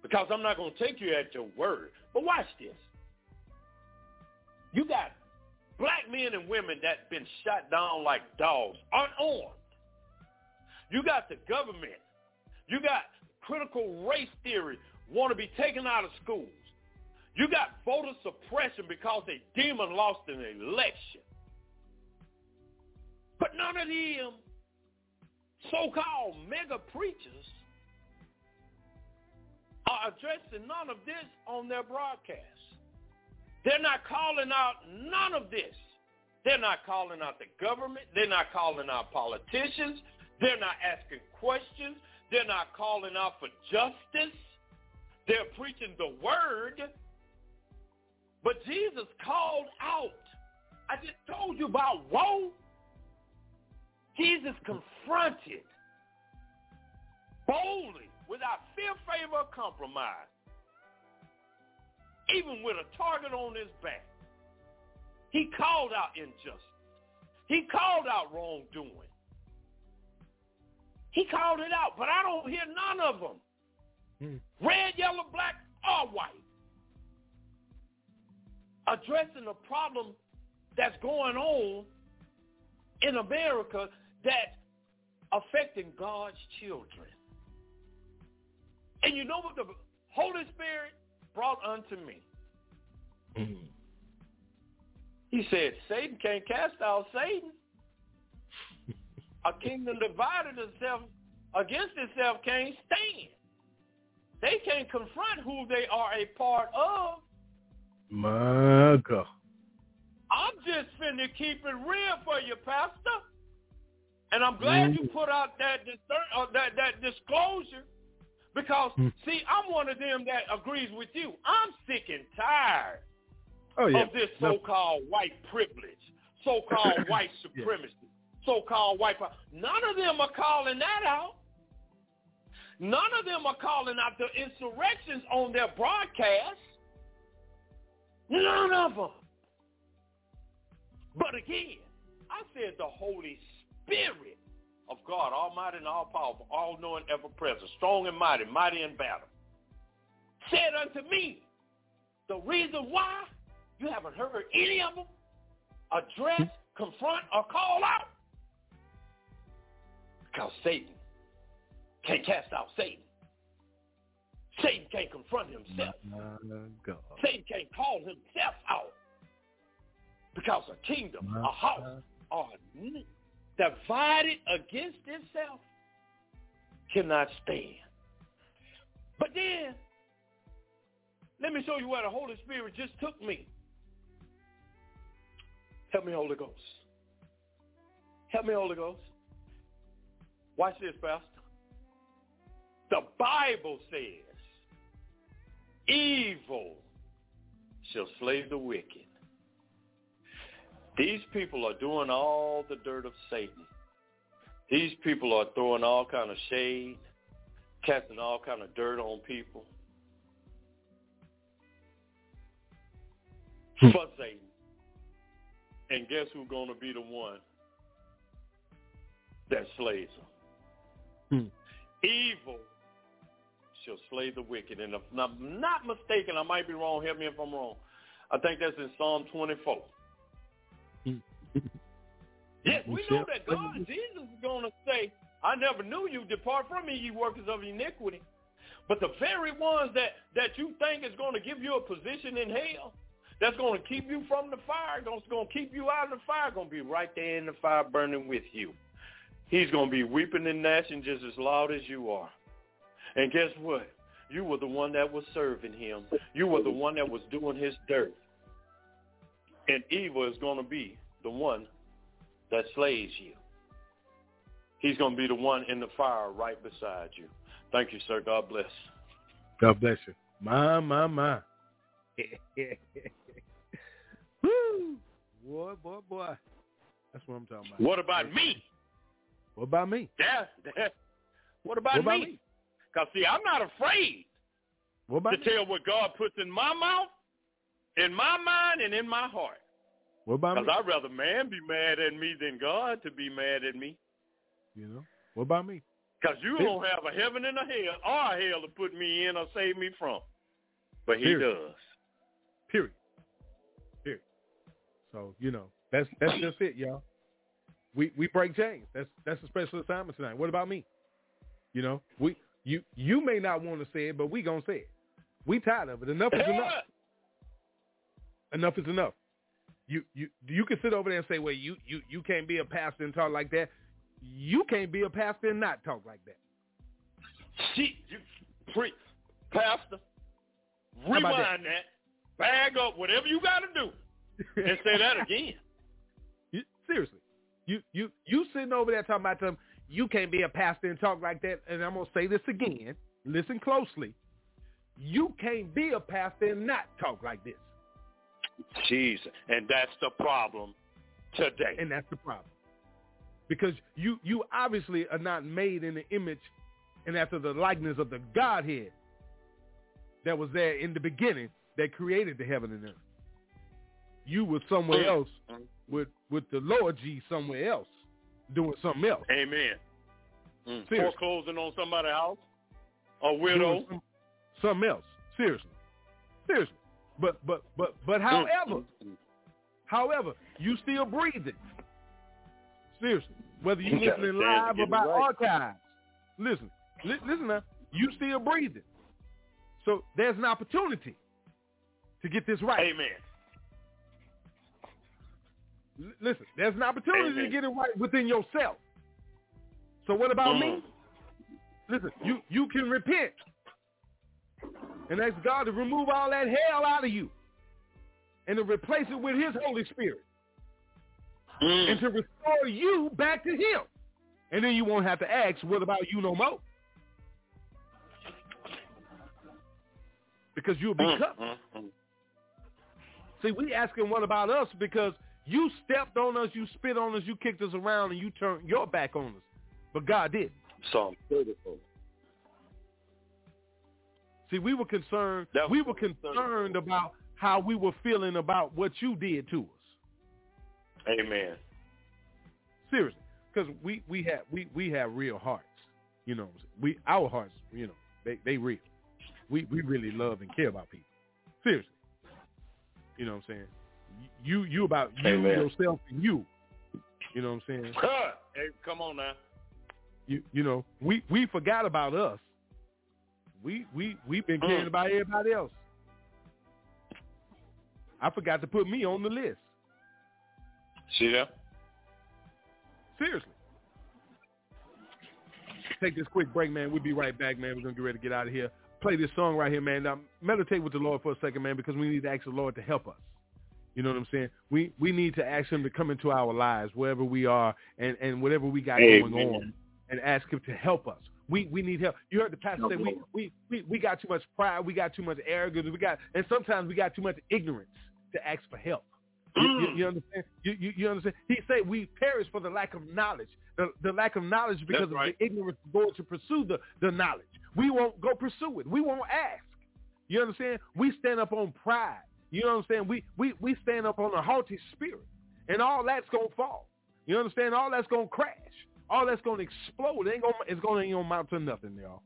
Because I'm not going to take you at your word. But watch this. You got black men and women that been shot down like dogs, unarmed. You got the government. You got critical race theory want to be taken out of schools. You got voter suppression because a demon lost an election. But none of them so-called mega preachers are addressing none of this on their broadcast. They're not calling out none of this. They're not calling out the government. They're not calling out politicians. They're not asking questions. They're not calling out for justice. They're preaching the word. But Jesus called out. I just told you about woe Jesus confronted boldly, without fear, favor, or compromise, even with a target on his back. He called out injustice. He called out wrongdoing. He called it out, but I don't hear none of them. Hmm. Red, yellow, black, or white. Addressing the problem that's going on in America that's affecting God's children. And you know what the Holy Spirit brought unto me? Mm-hmm. He said, Satan can't cast out Satan. A kingdom divided itself against itself can't stand. They can't confront who they are a part of.
My God.
I'm just finna keep it real for you, Pastor. And I'm glad mm-hmm. you put out that uh, that that disclosure because mm-hmm. see, I'm one of them that agrees with you. I'm sick and tired
oh, yeah.
of this so-called no. white privilege, so-called white supremacy, yeah. so-called white. None of them are calling that out. None of them are calling out the insurrections on their broadcasts. None of them. But again, I said the Holy Spirit of God, almighty and all powerful, all knowing, ever present, strong and mighty, mighty in battle, said unto me, the reason why you haven't heard any of them address, hmm? confront, or call out, because Satan can't cast out Satan. Satan can't confront himself. Satan can't call himself out. Because a kingdom, a house, are divided against itself cannot stand. But then, let me show you where the Holy Spirit just took me. Help me, Holy Ghost. Help me, Holy Ghost. Watch this, Pastor. The Bible says, evil shall slay the wicked. These people are doing all the dirt of Satan. These people are throwing all kind of shade, casting all kind of dirt on people. Hmm. For Satan. And guess who's going to be the one that slays them? Hmm. Evil shall slay the wicked. And if I'm not mistaken, I might be wrong. Help me if I'm wrong. I think that's in Psalm 24. yes, we know that God, Jesus is going to say, I never knew you. Depart from me, ye workers of iniquity. But the very ones that, that you think is going to give you a position in hell, that's going to keep you from the fire, that's going to keep you out of the fire, going to be right there in the fire burning with you. He's going to be weeping and gnashing just as loud as you are. And guess what? You were the one that was serving him. You were the one that was doing his dirt. And evil is going to be the one that slays you. He's going to be the one in the fire right beside you. Thank you, sir. God bless.
God bless you. My, my, my. Woo! Boy, boy, boy. That's what I'm talking about.
What about me?
What about me?
Yeah. yeah. What about,
What about
me?
me?
Because, see, I'm not afraid
What about
to
me?
tell what God puts in my mouth, in my mind, and in my heart.
What about me?
Because I'd rather man be mad at me than God to be mad at me.
You know? What about me?
Because you don't have a heaven and a hell or a hell to put me in or save me from. But he
Period.
does.
Period. Period. So, you know, that's that's just it, y'all. We we break chains. That's that's a special assignment tonight. What about me? You know, we you you may not want to say it, but we gonna say it. We tired of it. Enough is enough. Enough is enough. You you you can sit over there and say, well, you you you can't be a pastor and talk like that. You can't be a pastor and not talk like that.
Shit, you pre pastor, rewind that? bag up whatever you got to do, and say that again.
You, seriously, you you you sitting over there talking about them. You can't be a pastor and talk like that. And I'm gonna say this again. Listen closely. You can't be a pastor and not talk like this.
Jesus, and that's the problem today.
And that's the problem. Because you you obviously are not made in the image and after the likeness of the Godhead that was there in the beginning that created the heaven and earth. You were somewhere
Mm.
else with with the Lord G somewhere else doing something else.
Amen. Mm.
Seriously.
Foreclosing on somebody's house, a widow.
some- something else. Seriously. Seriously. But but but but mm, however, mm, mm. however, you still breathing. Seriously. Whether
You
listening live or by
right.
archives. Listen. Li- listen now. You still breathing. So there's an opportunity to get this right.
Amen.
Listen, there's an opportunity to get it right within yourself. So what about me?
Mm.
Listen, you you can repent and ask God to remove all that hell out of you and to replace it with his Holy Spirit
Mm.
and to restore you back to him. And then you won't have to ask, what about you no more? Because you'll be
Mm,
covered.
mm, mm.
See, we asking what about us because you stepped on us, you spit on us, you kicked us around, and you turned your back on us. But God did.
Psalm 34.
See, we were concerned. We were concerned about how we were feeling about what you did to us.
Amen.
Seriously, because we we have we we have real hearts. You know, we our hearts. You know, they they real. We we really love and care about people. Seriously. You know what I'm saying? You you about you
Amen.
yourself and you. You know what I'm saying?
hey, come on now.
You you know we we forgot about us. We we we've been caring
Mm.
about everybody else. I forgot to put me on the list.
See that?
Seriously. Take this quick break, man. We'll be right back, man. We're gonna get ready to get out of here. Play this song right here, man. Now meditate with the Lord for a second, man, because we need to ask the Lord to help us. You know what I'm saying? We we need to ask him to come into our lives wherever we are and, and whatever we got going on and ask him to help us. We we need help. You heard the pastor say we, we, we, we got too much pride, we got too much arrogance, we got and sometimes we got too much ignorance to ask for help. You, you, you understand? You, you, you understand? He said we perish for the lack of knowledge. The, the lack of knowledge because
That's right.
of the ignorance of going to pursue the, the knowledge. We won't go pursue it. We won't ask. You understand? We stand up on pride. You know what I'm saying? We we we stand up on a haughty spirit, and all that's gonna fall. You understand? All that's gonna crash. All that's gonna explode. It ain't gonna it's gonna amount to nothing, y'all.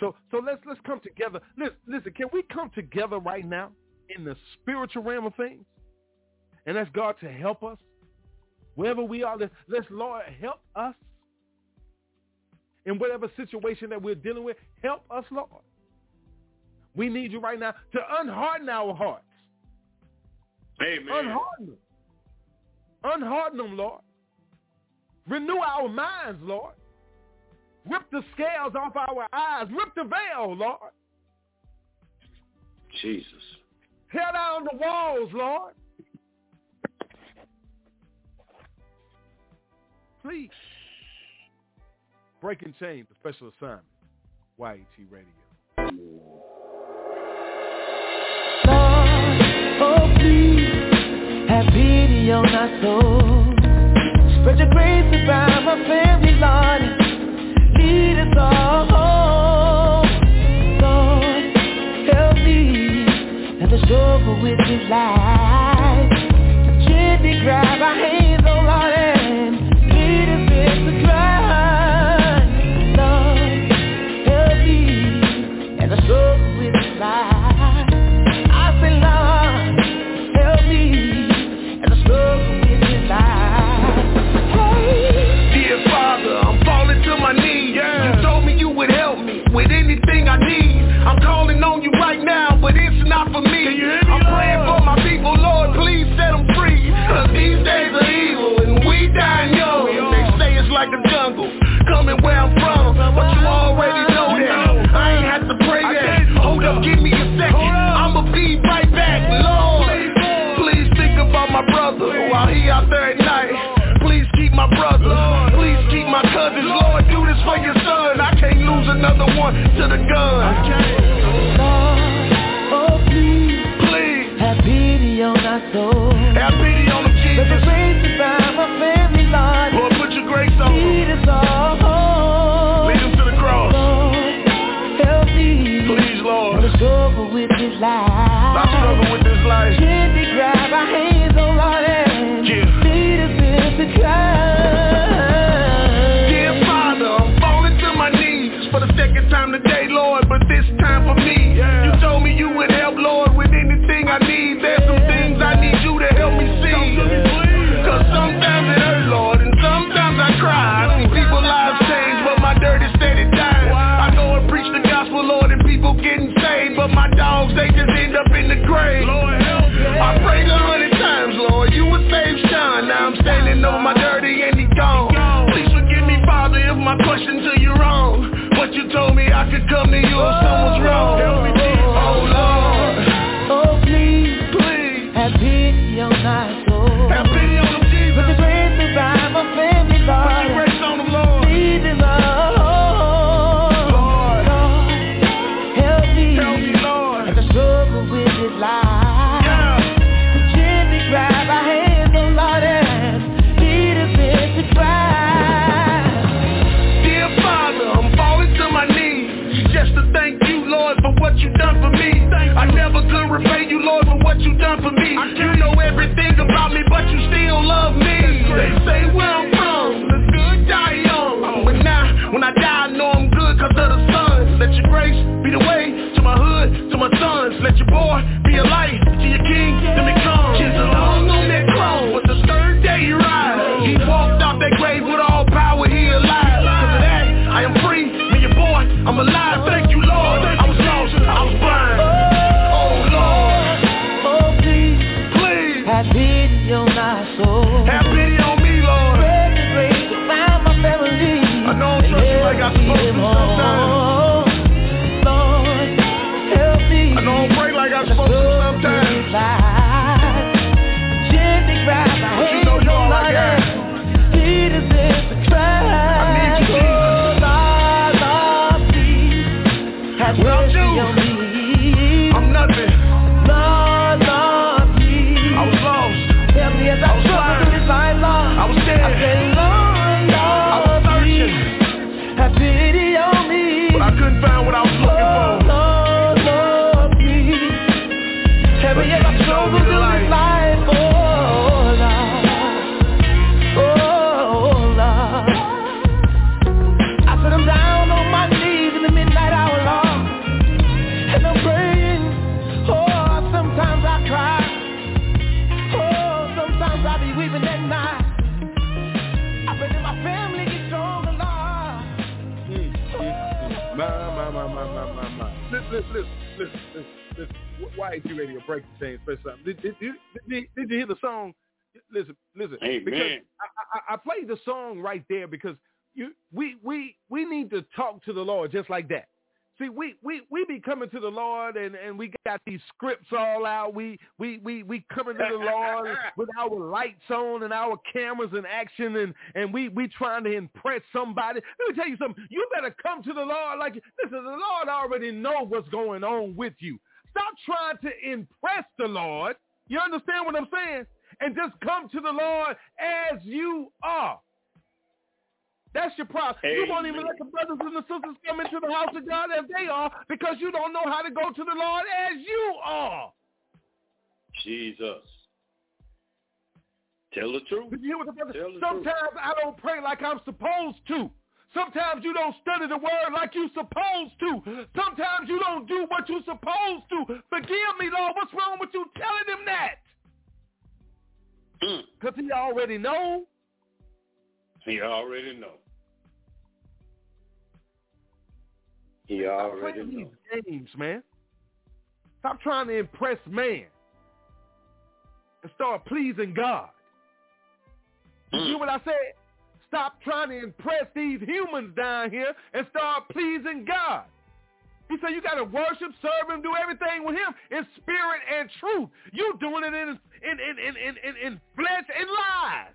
So so let's let's come together. Listen, listen, can we come together right now in the spiritual realm of things? And ask God to help us. Wherever we are, let's, let's Lord help us. In whatever situation that we're dealing with, help us, Lord. We need you right now to unharden our hearts.
Amen.
Unharden them. Unharden them, Lord. Renew our minds, Lord. Rip the scales off our eyes. Rip the veil, Lord.
Jesus.
Tear down the walls, Lord. Please. Breaking Chains, the special assignment. YAT Radio.
Have pity on our souls. Spread your grace around my family, Lord. Lead us all home. Lord, help me as I struggle with this life. Gently grab our hands,
one to the gun.
Oh, please
Please,
have pity on our souls.
Standing over my dirty and he gone. Please forgive me, Father, if my question to you wrong. But you told me I could come to you if someone's wrong. Oh Lord,
Oh, please
please
have pity on our
Did, did, did, did, did you hear the song? Listen, listen.
Amen.
Because I, I, I played the song right there because you, we, we, we need to talk to the Lord just like that. See, we, we, we be coming to the Lord and, and we got these scripts all out. We, we, we, we coming to the Lord with our lights on and our cameras in action and, and we, we trying to impress somebody. Let me tell you something. You better come to the Lord like, listen, the Lord already know what's going on with you. Stop trying to impress the Lord. You understand what I'm saying? And just come to the Lord as you are. That's your problem. You won't even let the brothers and the sisters come into the house of God as they are because you don't know how to go to the Lord as you are.
Jesus. Tell the truth.
You hear what the brother?
Tell the
Sometimes I don't pray like I'm supposed to. Sometimes you don't study the word like you supposed to. Sometimes you don't do what you supposed to. Forgive me, Lord. What's wrong with you telling him that?
Mm.
Because he already know.
He already know. He already
playing
know.
these games, man. Stop trying to impress man and start pleasing God. You
Mm.
hear what I said? Stop trying to impress these humans down here and start pleasing God. He said you got to worship, serve him, do everything with him in spirit and truth. You doing it in in in in in, in, flesh and lies.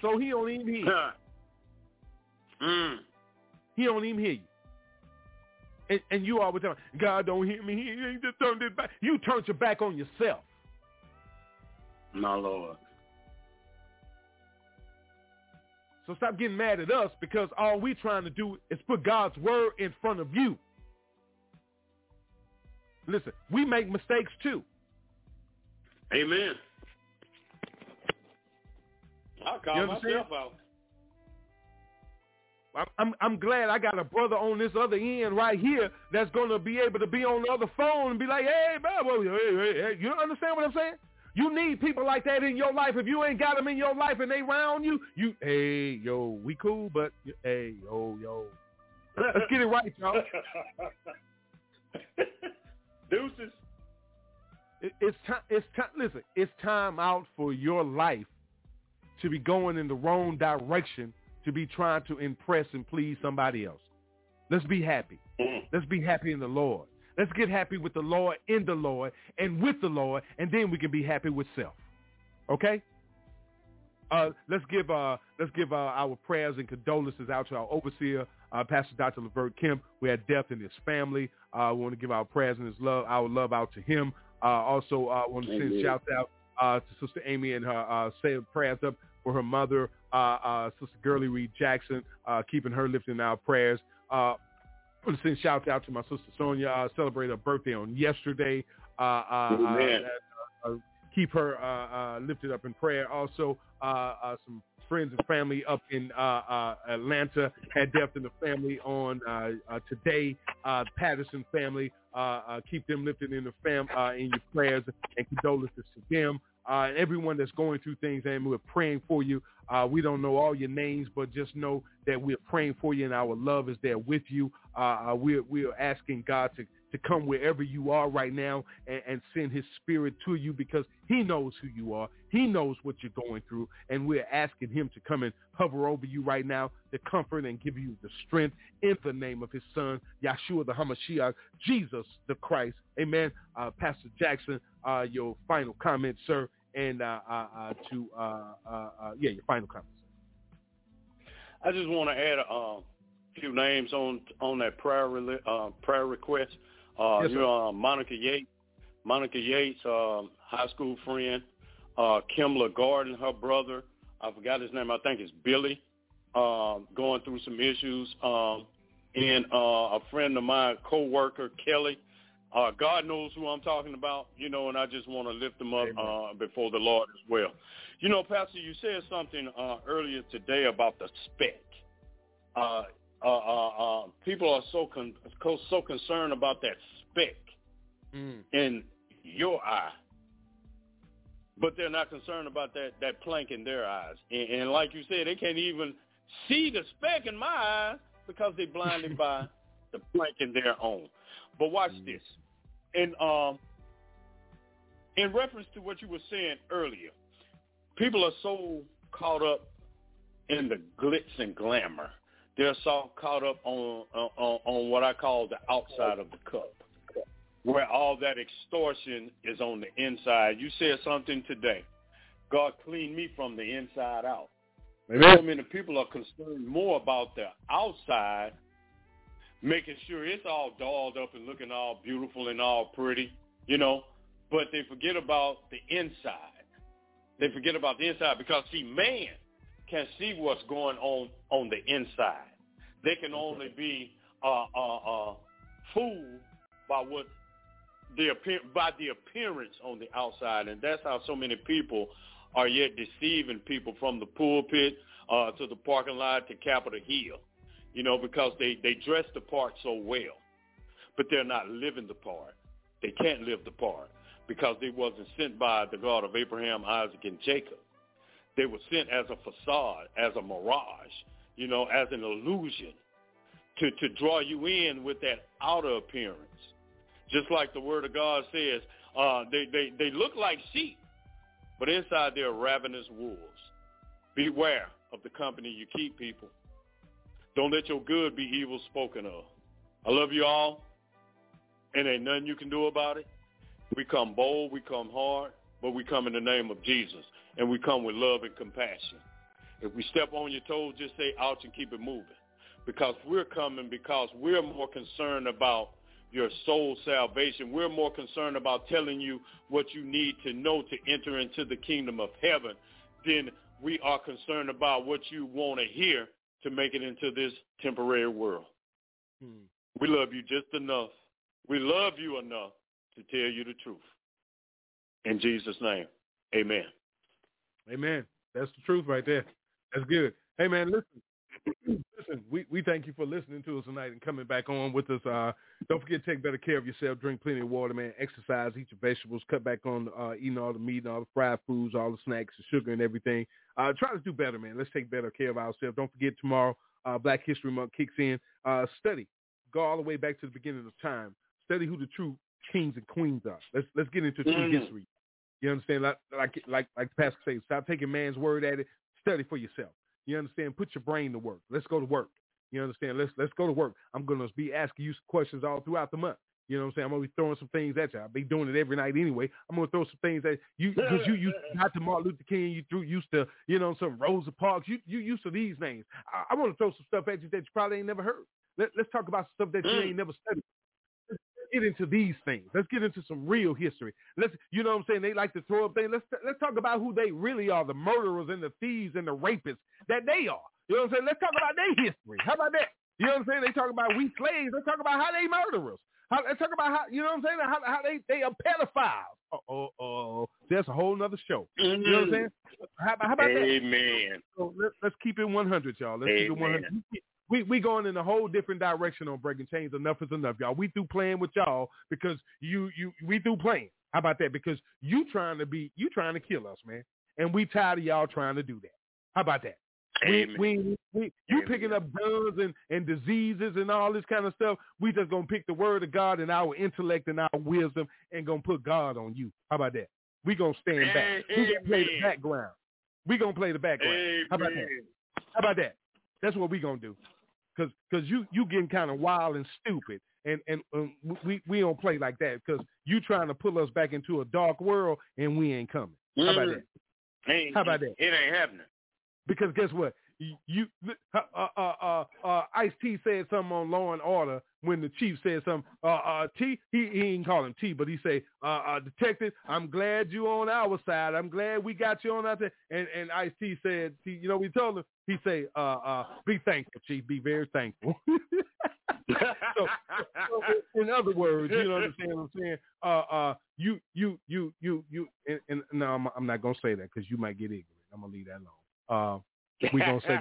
So he don't even hear. you.
mm.
He don't even hear you. And, and you always tell him, God don't hear me. He ain't just turned his back. You turned your back on yourself.
My Lord.
So stop getting mad at us because all we're trying to do is put God's word in front of you. Listen, we make mistakes too.
Amen. I'll call myself out.
I'm, I'm glad I got a brother on this other end right here that's gonna be able to be on the other phone and be like, hey, man, oh, hey, hey, hey. you don't understand what I'm saying? You need people like that in your life. If you ain't got them in your life and they round you, you, hey, yo, we cool, but hey, yo, yo, let's get it right, y'all.
Deuces.
It, it's time. It's time. Listen, it's time out for your life to be going in the wrong direction to be trying to impress and please somebody else. Let's be happy.
Mm.
Let's be happy in the Lord. Let's get happy with the Lord, in the Lord, and with the Lord, and then we can be happy with self. Okay? Uh, let's give uh, let's give uh, our prayers and condolences out to our overseer, uh, Pastor Dr. Levert Kemp. We had death in his family. Uh, we want to give our prayers and his love, our love out to him. Uh, also, uh, want to send shouts out uh, to Sister Amy and her uh, say prayers up for her mother, uh, uh, Sister Girly Reed Jackson, uh, keeping her lifted in our prayers. I want to send shouts out to my sister Sonia, uh, celebrated her birthday on yesterday. Uh, uh, uh, uh, uh, keep her uh, uh, lifted up in prayer. Also, uh, uh, some friends and family up in uh, uh, Atlanta had death in the family on uh, uh, today. Uh, Patterson family, uh, uh, keep them lifted in the fam uh, in your prayers and condolences to them. Uh, and everyone that's going through things, and we're praying for you. Uh, we don't know all your names, but just know that we're praying for you, and our love is there with you. Uh, uh, we're we're asking God to to come wherever you are right now and, and send his spirit to you because he knows who you are. He knows what you're going through. And we're asking him to come and hover over you right now to comfort and give you the strength in the name of his son, Yeshua the Hamashiach, Jesus the Christ. Amen. Uh, Pastor Jackson, uh, your final comment, sir, and uh, uh, uh to, uh, yeah, your final comment.
I just want to add a few names on on that prayer prayer request. Yes, you know, Monica Yates, Monica Yates, um, high school friend, uh, Kimla Gordon, her brother. I forgot his name. I think it's Billy. Uh, going through some issues. Um, and uh, a friend of mine, co-worker Kelly, uh, God knows who I'm talking about, you know, and I just want to lift them up uh, before the Lord as well. You know, Pastor, you said something uh, earlier today about the speck. Uh, uh, uh, people are so con- so concerned about that speck mm. in your eye, but they're not concerned about that that plank in their eyes. And, and like you said, they can't even see the speck in my eyes because they're blinded by the plank in their own. But watch mm. this in um in reference to what you were saying earlier, people are so caught up in the glitz and glamour. They're so caught up on on, on what I call the outside of the cup, where all that extortion is on the inside. You said something today. God cleaned me from the inside out. Amen. So many people are concerned more about the outside making sure it's all dolled up and looking all beautiful and all pretty, you know, but they forget about the inside. They forget about the inside because see, man can see what's going on on the inside. They can only be uh, uh, uh, fooled by what the by the appearance on the outside, and that's how so many people are yet deceiving people from the pulpit uh, to the parking lot to Capitol Hill you know, because they, they dress the part so well, but they're not living the part. They can't live the part because they wasn't sent by the God of Abraham, Isaac, and Jacob. They were sent as a facade, as a mirage, you know, as an illusion to, to draw you in with that outer appearance. Just like the word of God says, uh, they, they, they look like sheep, but inside they're ravenous wolves. Beware of the company you keep, people. Don't let your good be evil spoken of. I love you all, and ain't nothing you can do about it. We come bold, we come hard, but we come in the name of Jesus, and we come with love and compassion. If we step on your toes, just say ouch and keep it moving. Because we're coming because we're more concerned about your soul salvation. We're more concerned about telling you what you need to know to enter into the kingdom of heaven than we are concerned about what you want to hear to make it into this temporary world. Hmm. We love you just enough. We love you enough to tell you the truth. In Jesus' name, amen.
Amen. That's the truth right there. That's good. Hey, man, listen. listen, we, we thank you for listening to us tonight and coming back on with us. Uh, don't forget to take better care of yourself. Drink plenty of water, man. Exercise, eat your vegetables. Cut back on uh, eating all the meat and all the fried foods, all the snacks, the sugar and everything. Uh, try to do better, man. Let's take better care of ourselves. Don't forget tomorrow, uh, Black History Month kicks in. Uh, study. Go all the way back to the beginning of time. Study who the true kings and queens are. Let's let's get into true mm. history. You understand? Like like like like the pastor says, stop taking man's word at it. Study for yourself. You understand? Put your brain to work. Let's go to work. You understand? Let's let's go to work. I'm gonna be asking you questions all throughout the month. You know what I'm saying? I'm gonna be throwing some things at you. I'll be doing it every night anyway. I'm gonna throw some things at you because you used not to Martin Luther King. You threw used to you know some Rosa Parks. You you used to these names. I, I want to throw some stuff at you that you probably ain't never heard. Let, let's talk about stuff that you mm. ain't never studied. Let's get into these things. Let's get into some real history. Let's you know what I'm saying? They like to throw up things. Let's let's talk about who they really are, the murderers and the thieves and the rapists that they are. You know what I'm saying? Let's talk about their history. How about that? You know what I'm saying? They talk about we slaves. Let's talk about how they murderers. How, let's talk about how you know what I'm saying? How, how they they are pedophiles. Oh, oh, oh. That's a whole nother show. Mm-hmm. You know what I'm saying? How, how about
Amen.
that? Amen. So let, us keep it 100, y'all. Let's Amen. keep it 100. We we going in a whole different direction on breaking chains. Enough is enough, y'all. We through playing with y'all because you you we through playing. How about that? Because you trying to be you trying to kill us, man, and we tired of y'all trying to do that. How about that? We, we, we, you picking up guns and, and diseases and all this kind of stuff. We just gonna pick the word of God and our intellect and our wisdom and gonna put God on you. How about that? We gonna stand back. We gonna play the background. We gonna play the background.
Amen.
How about that? How about that? That's what we gonna do. Cause, cause you, you getting kind of wild and stupid, and and um, we we don't play like that. Cause you trying to pull us back into a dark world, and we ain't coming. How about
Mm.
that?
Ain't-
How about that?
It ain't happening.
Because guess what? You, uh, uh, uh, uh, Ice T said something on Law and Order when the chief said something. Uh, uh, T, he, he didn't call him T, but he say, uh, uh, Detective, I'm glad you on our side. I'm glad we got you on our side. And and Ice T said, he, you know, we told him. He say, uh, uh, be thankful, Chief. Be very thankful. so, so in other words, you know what I'm saying? I'm saying, uh, uh, you, you, you, you, you, and, and no, I'm, I'm not gonna say that because you might get ignorant. I'm gonna leave that alone. Uh, we gonna say,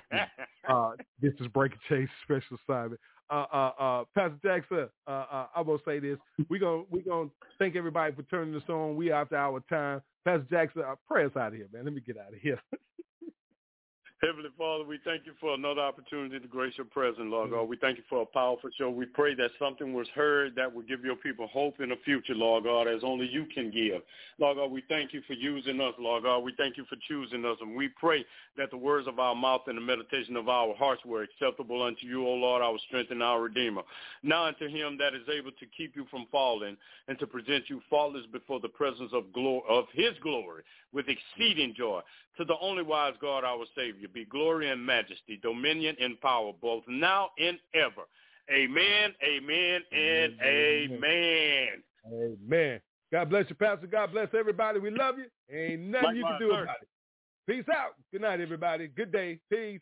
uh, this is Breaking chains special assignment. Uh, uh, uh, Pastor Jackson, uh, uh, I'm gonna say this. We gonna we gonna thank everybody for turning this on. We after our time. Pastor Jackson, uh, pray us out of here, man. Let me get out of here.
Heavenly Father, we thank you for another opportunity to grace your presence, Lord. God. We thank you for a powerful show. We pray that something was heard that will give your people hope in the future, Lord God, as only you can give. Lord God, we thank you for using us, Lord God. We thank you for choosing us. And we pray that the words of our mouth and the meditation of our hearts were acceptable unto you, O Lord, our strength and our Redeemer. Now unto him that is able to keep you from falling and to present you faultless before the presence of, glory, of his glory with exceeding joy. To the only wise God, our Savior, be glory and majesty, dominion and power, both now and ever. Amen, amen, and amen.
Amen. God bless you, Pastor. God bless everybody. We love you. Ain't nothing you can do
sir.
about it. Peace out. Good night, everybody. Good day. Peace.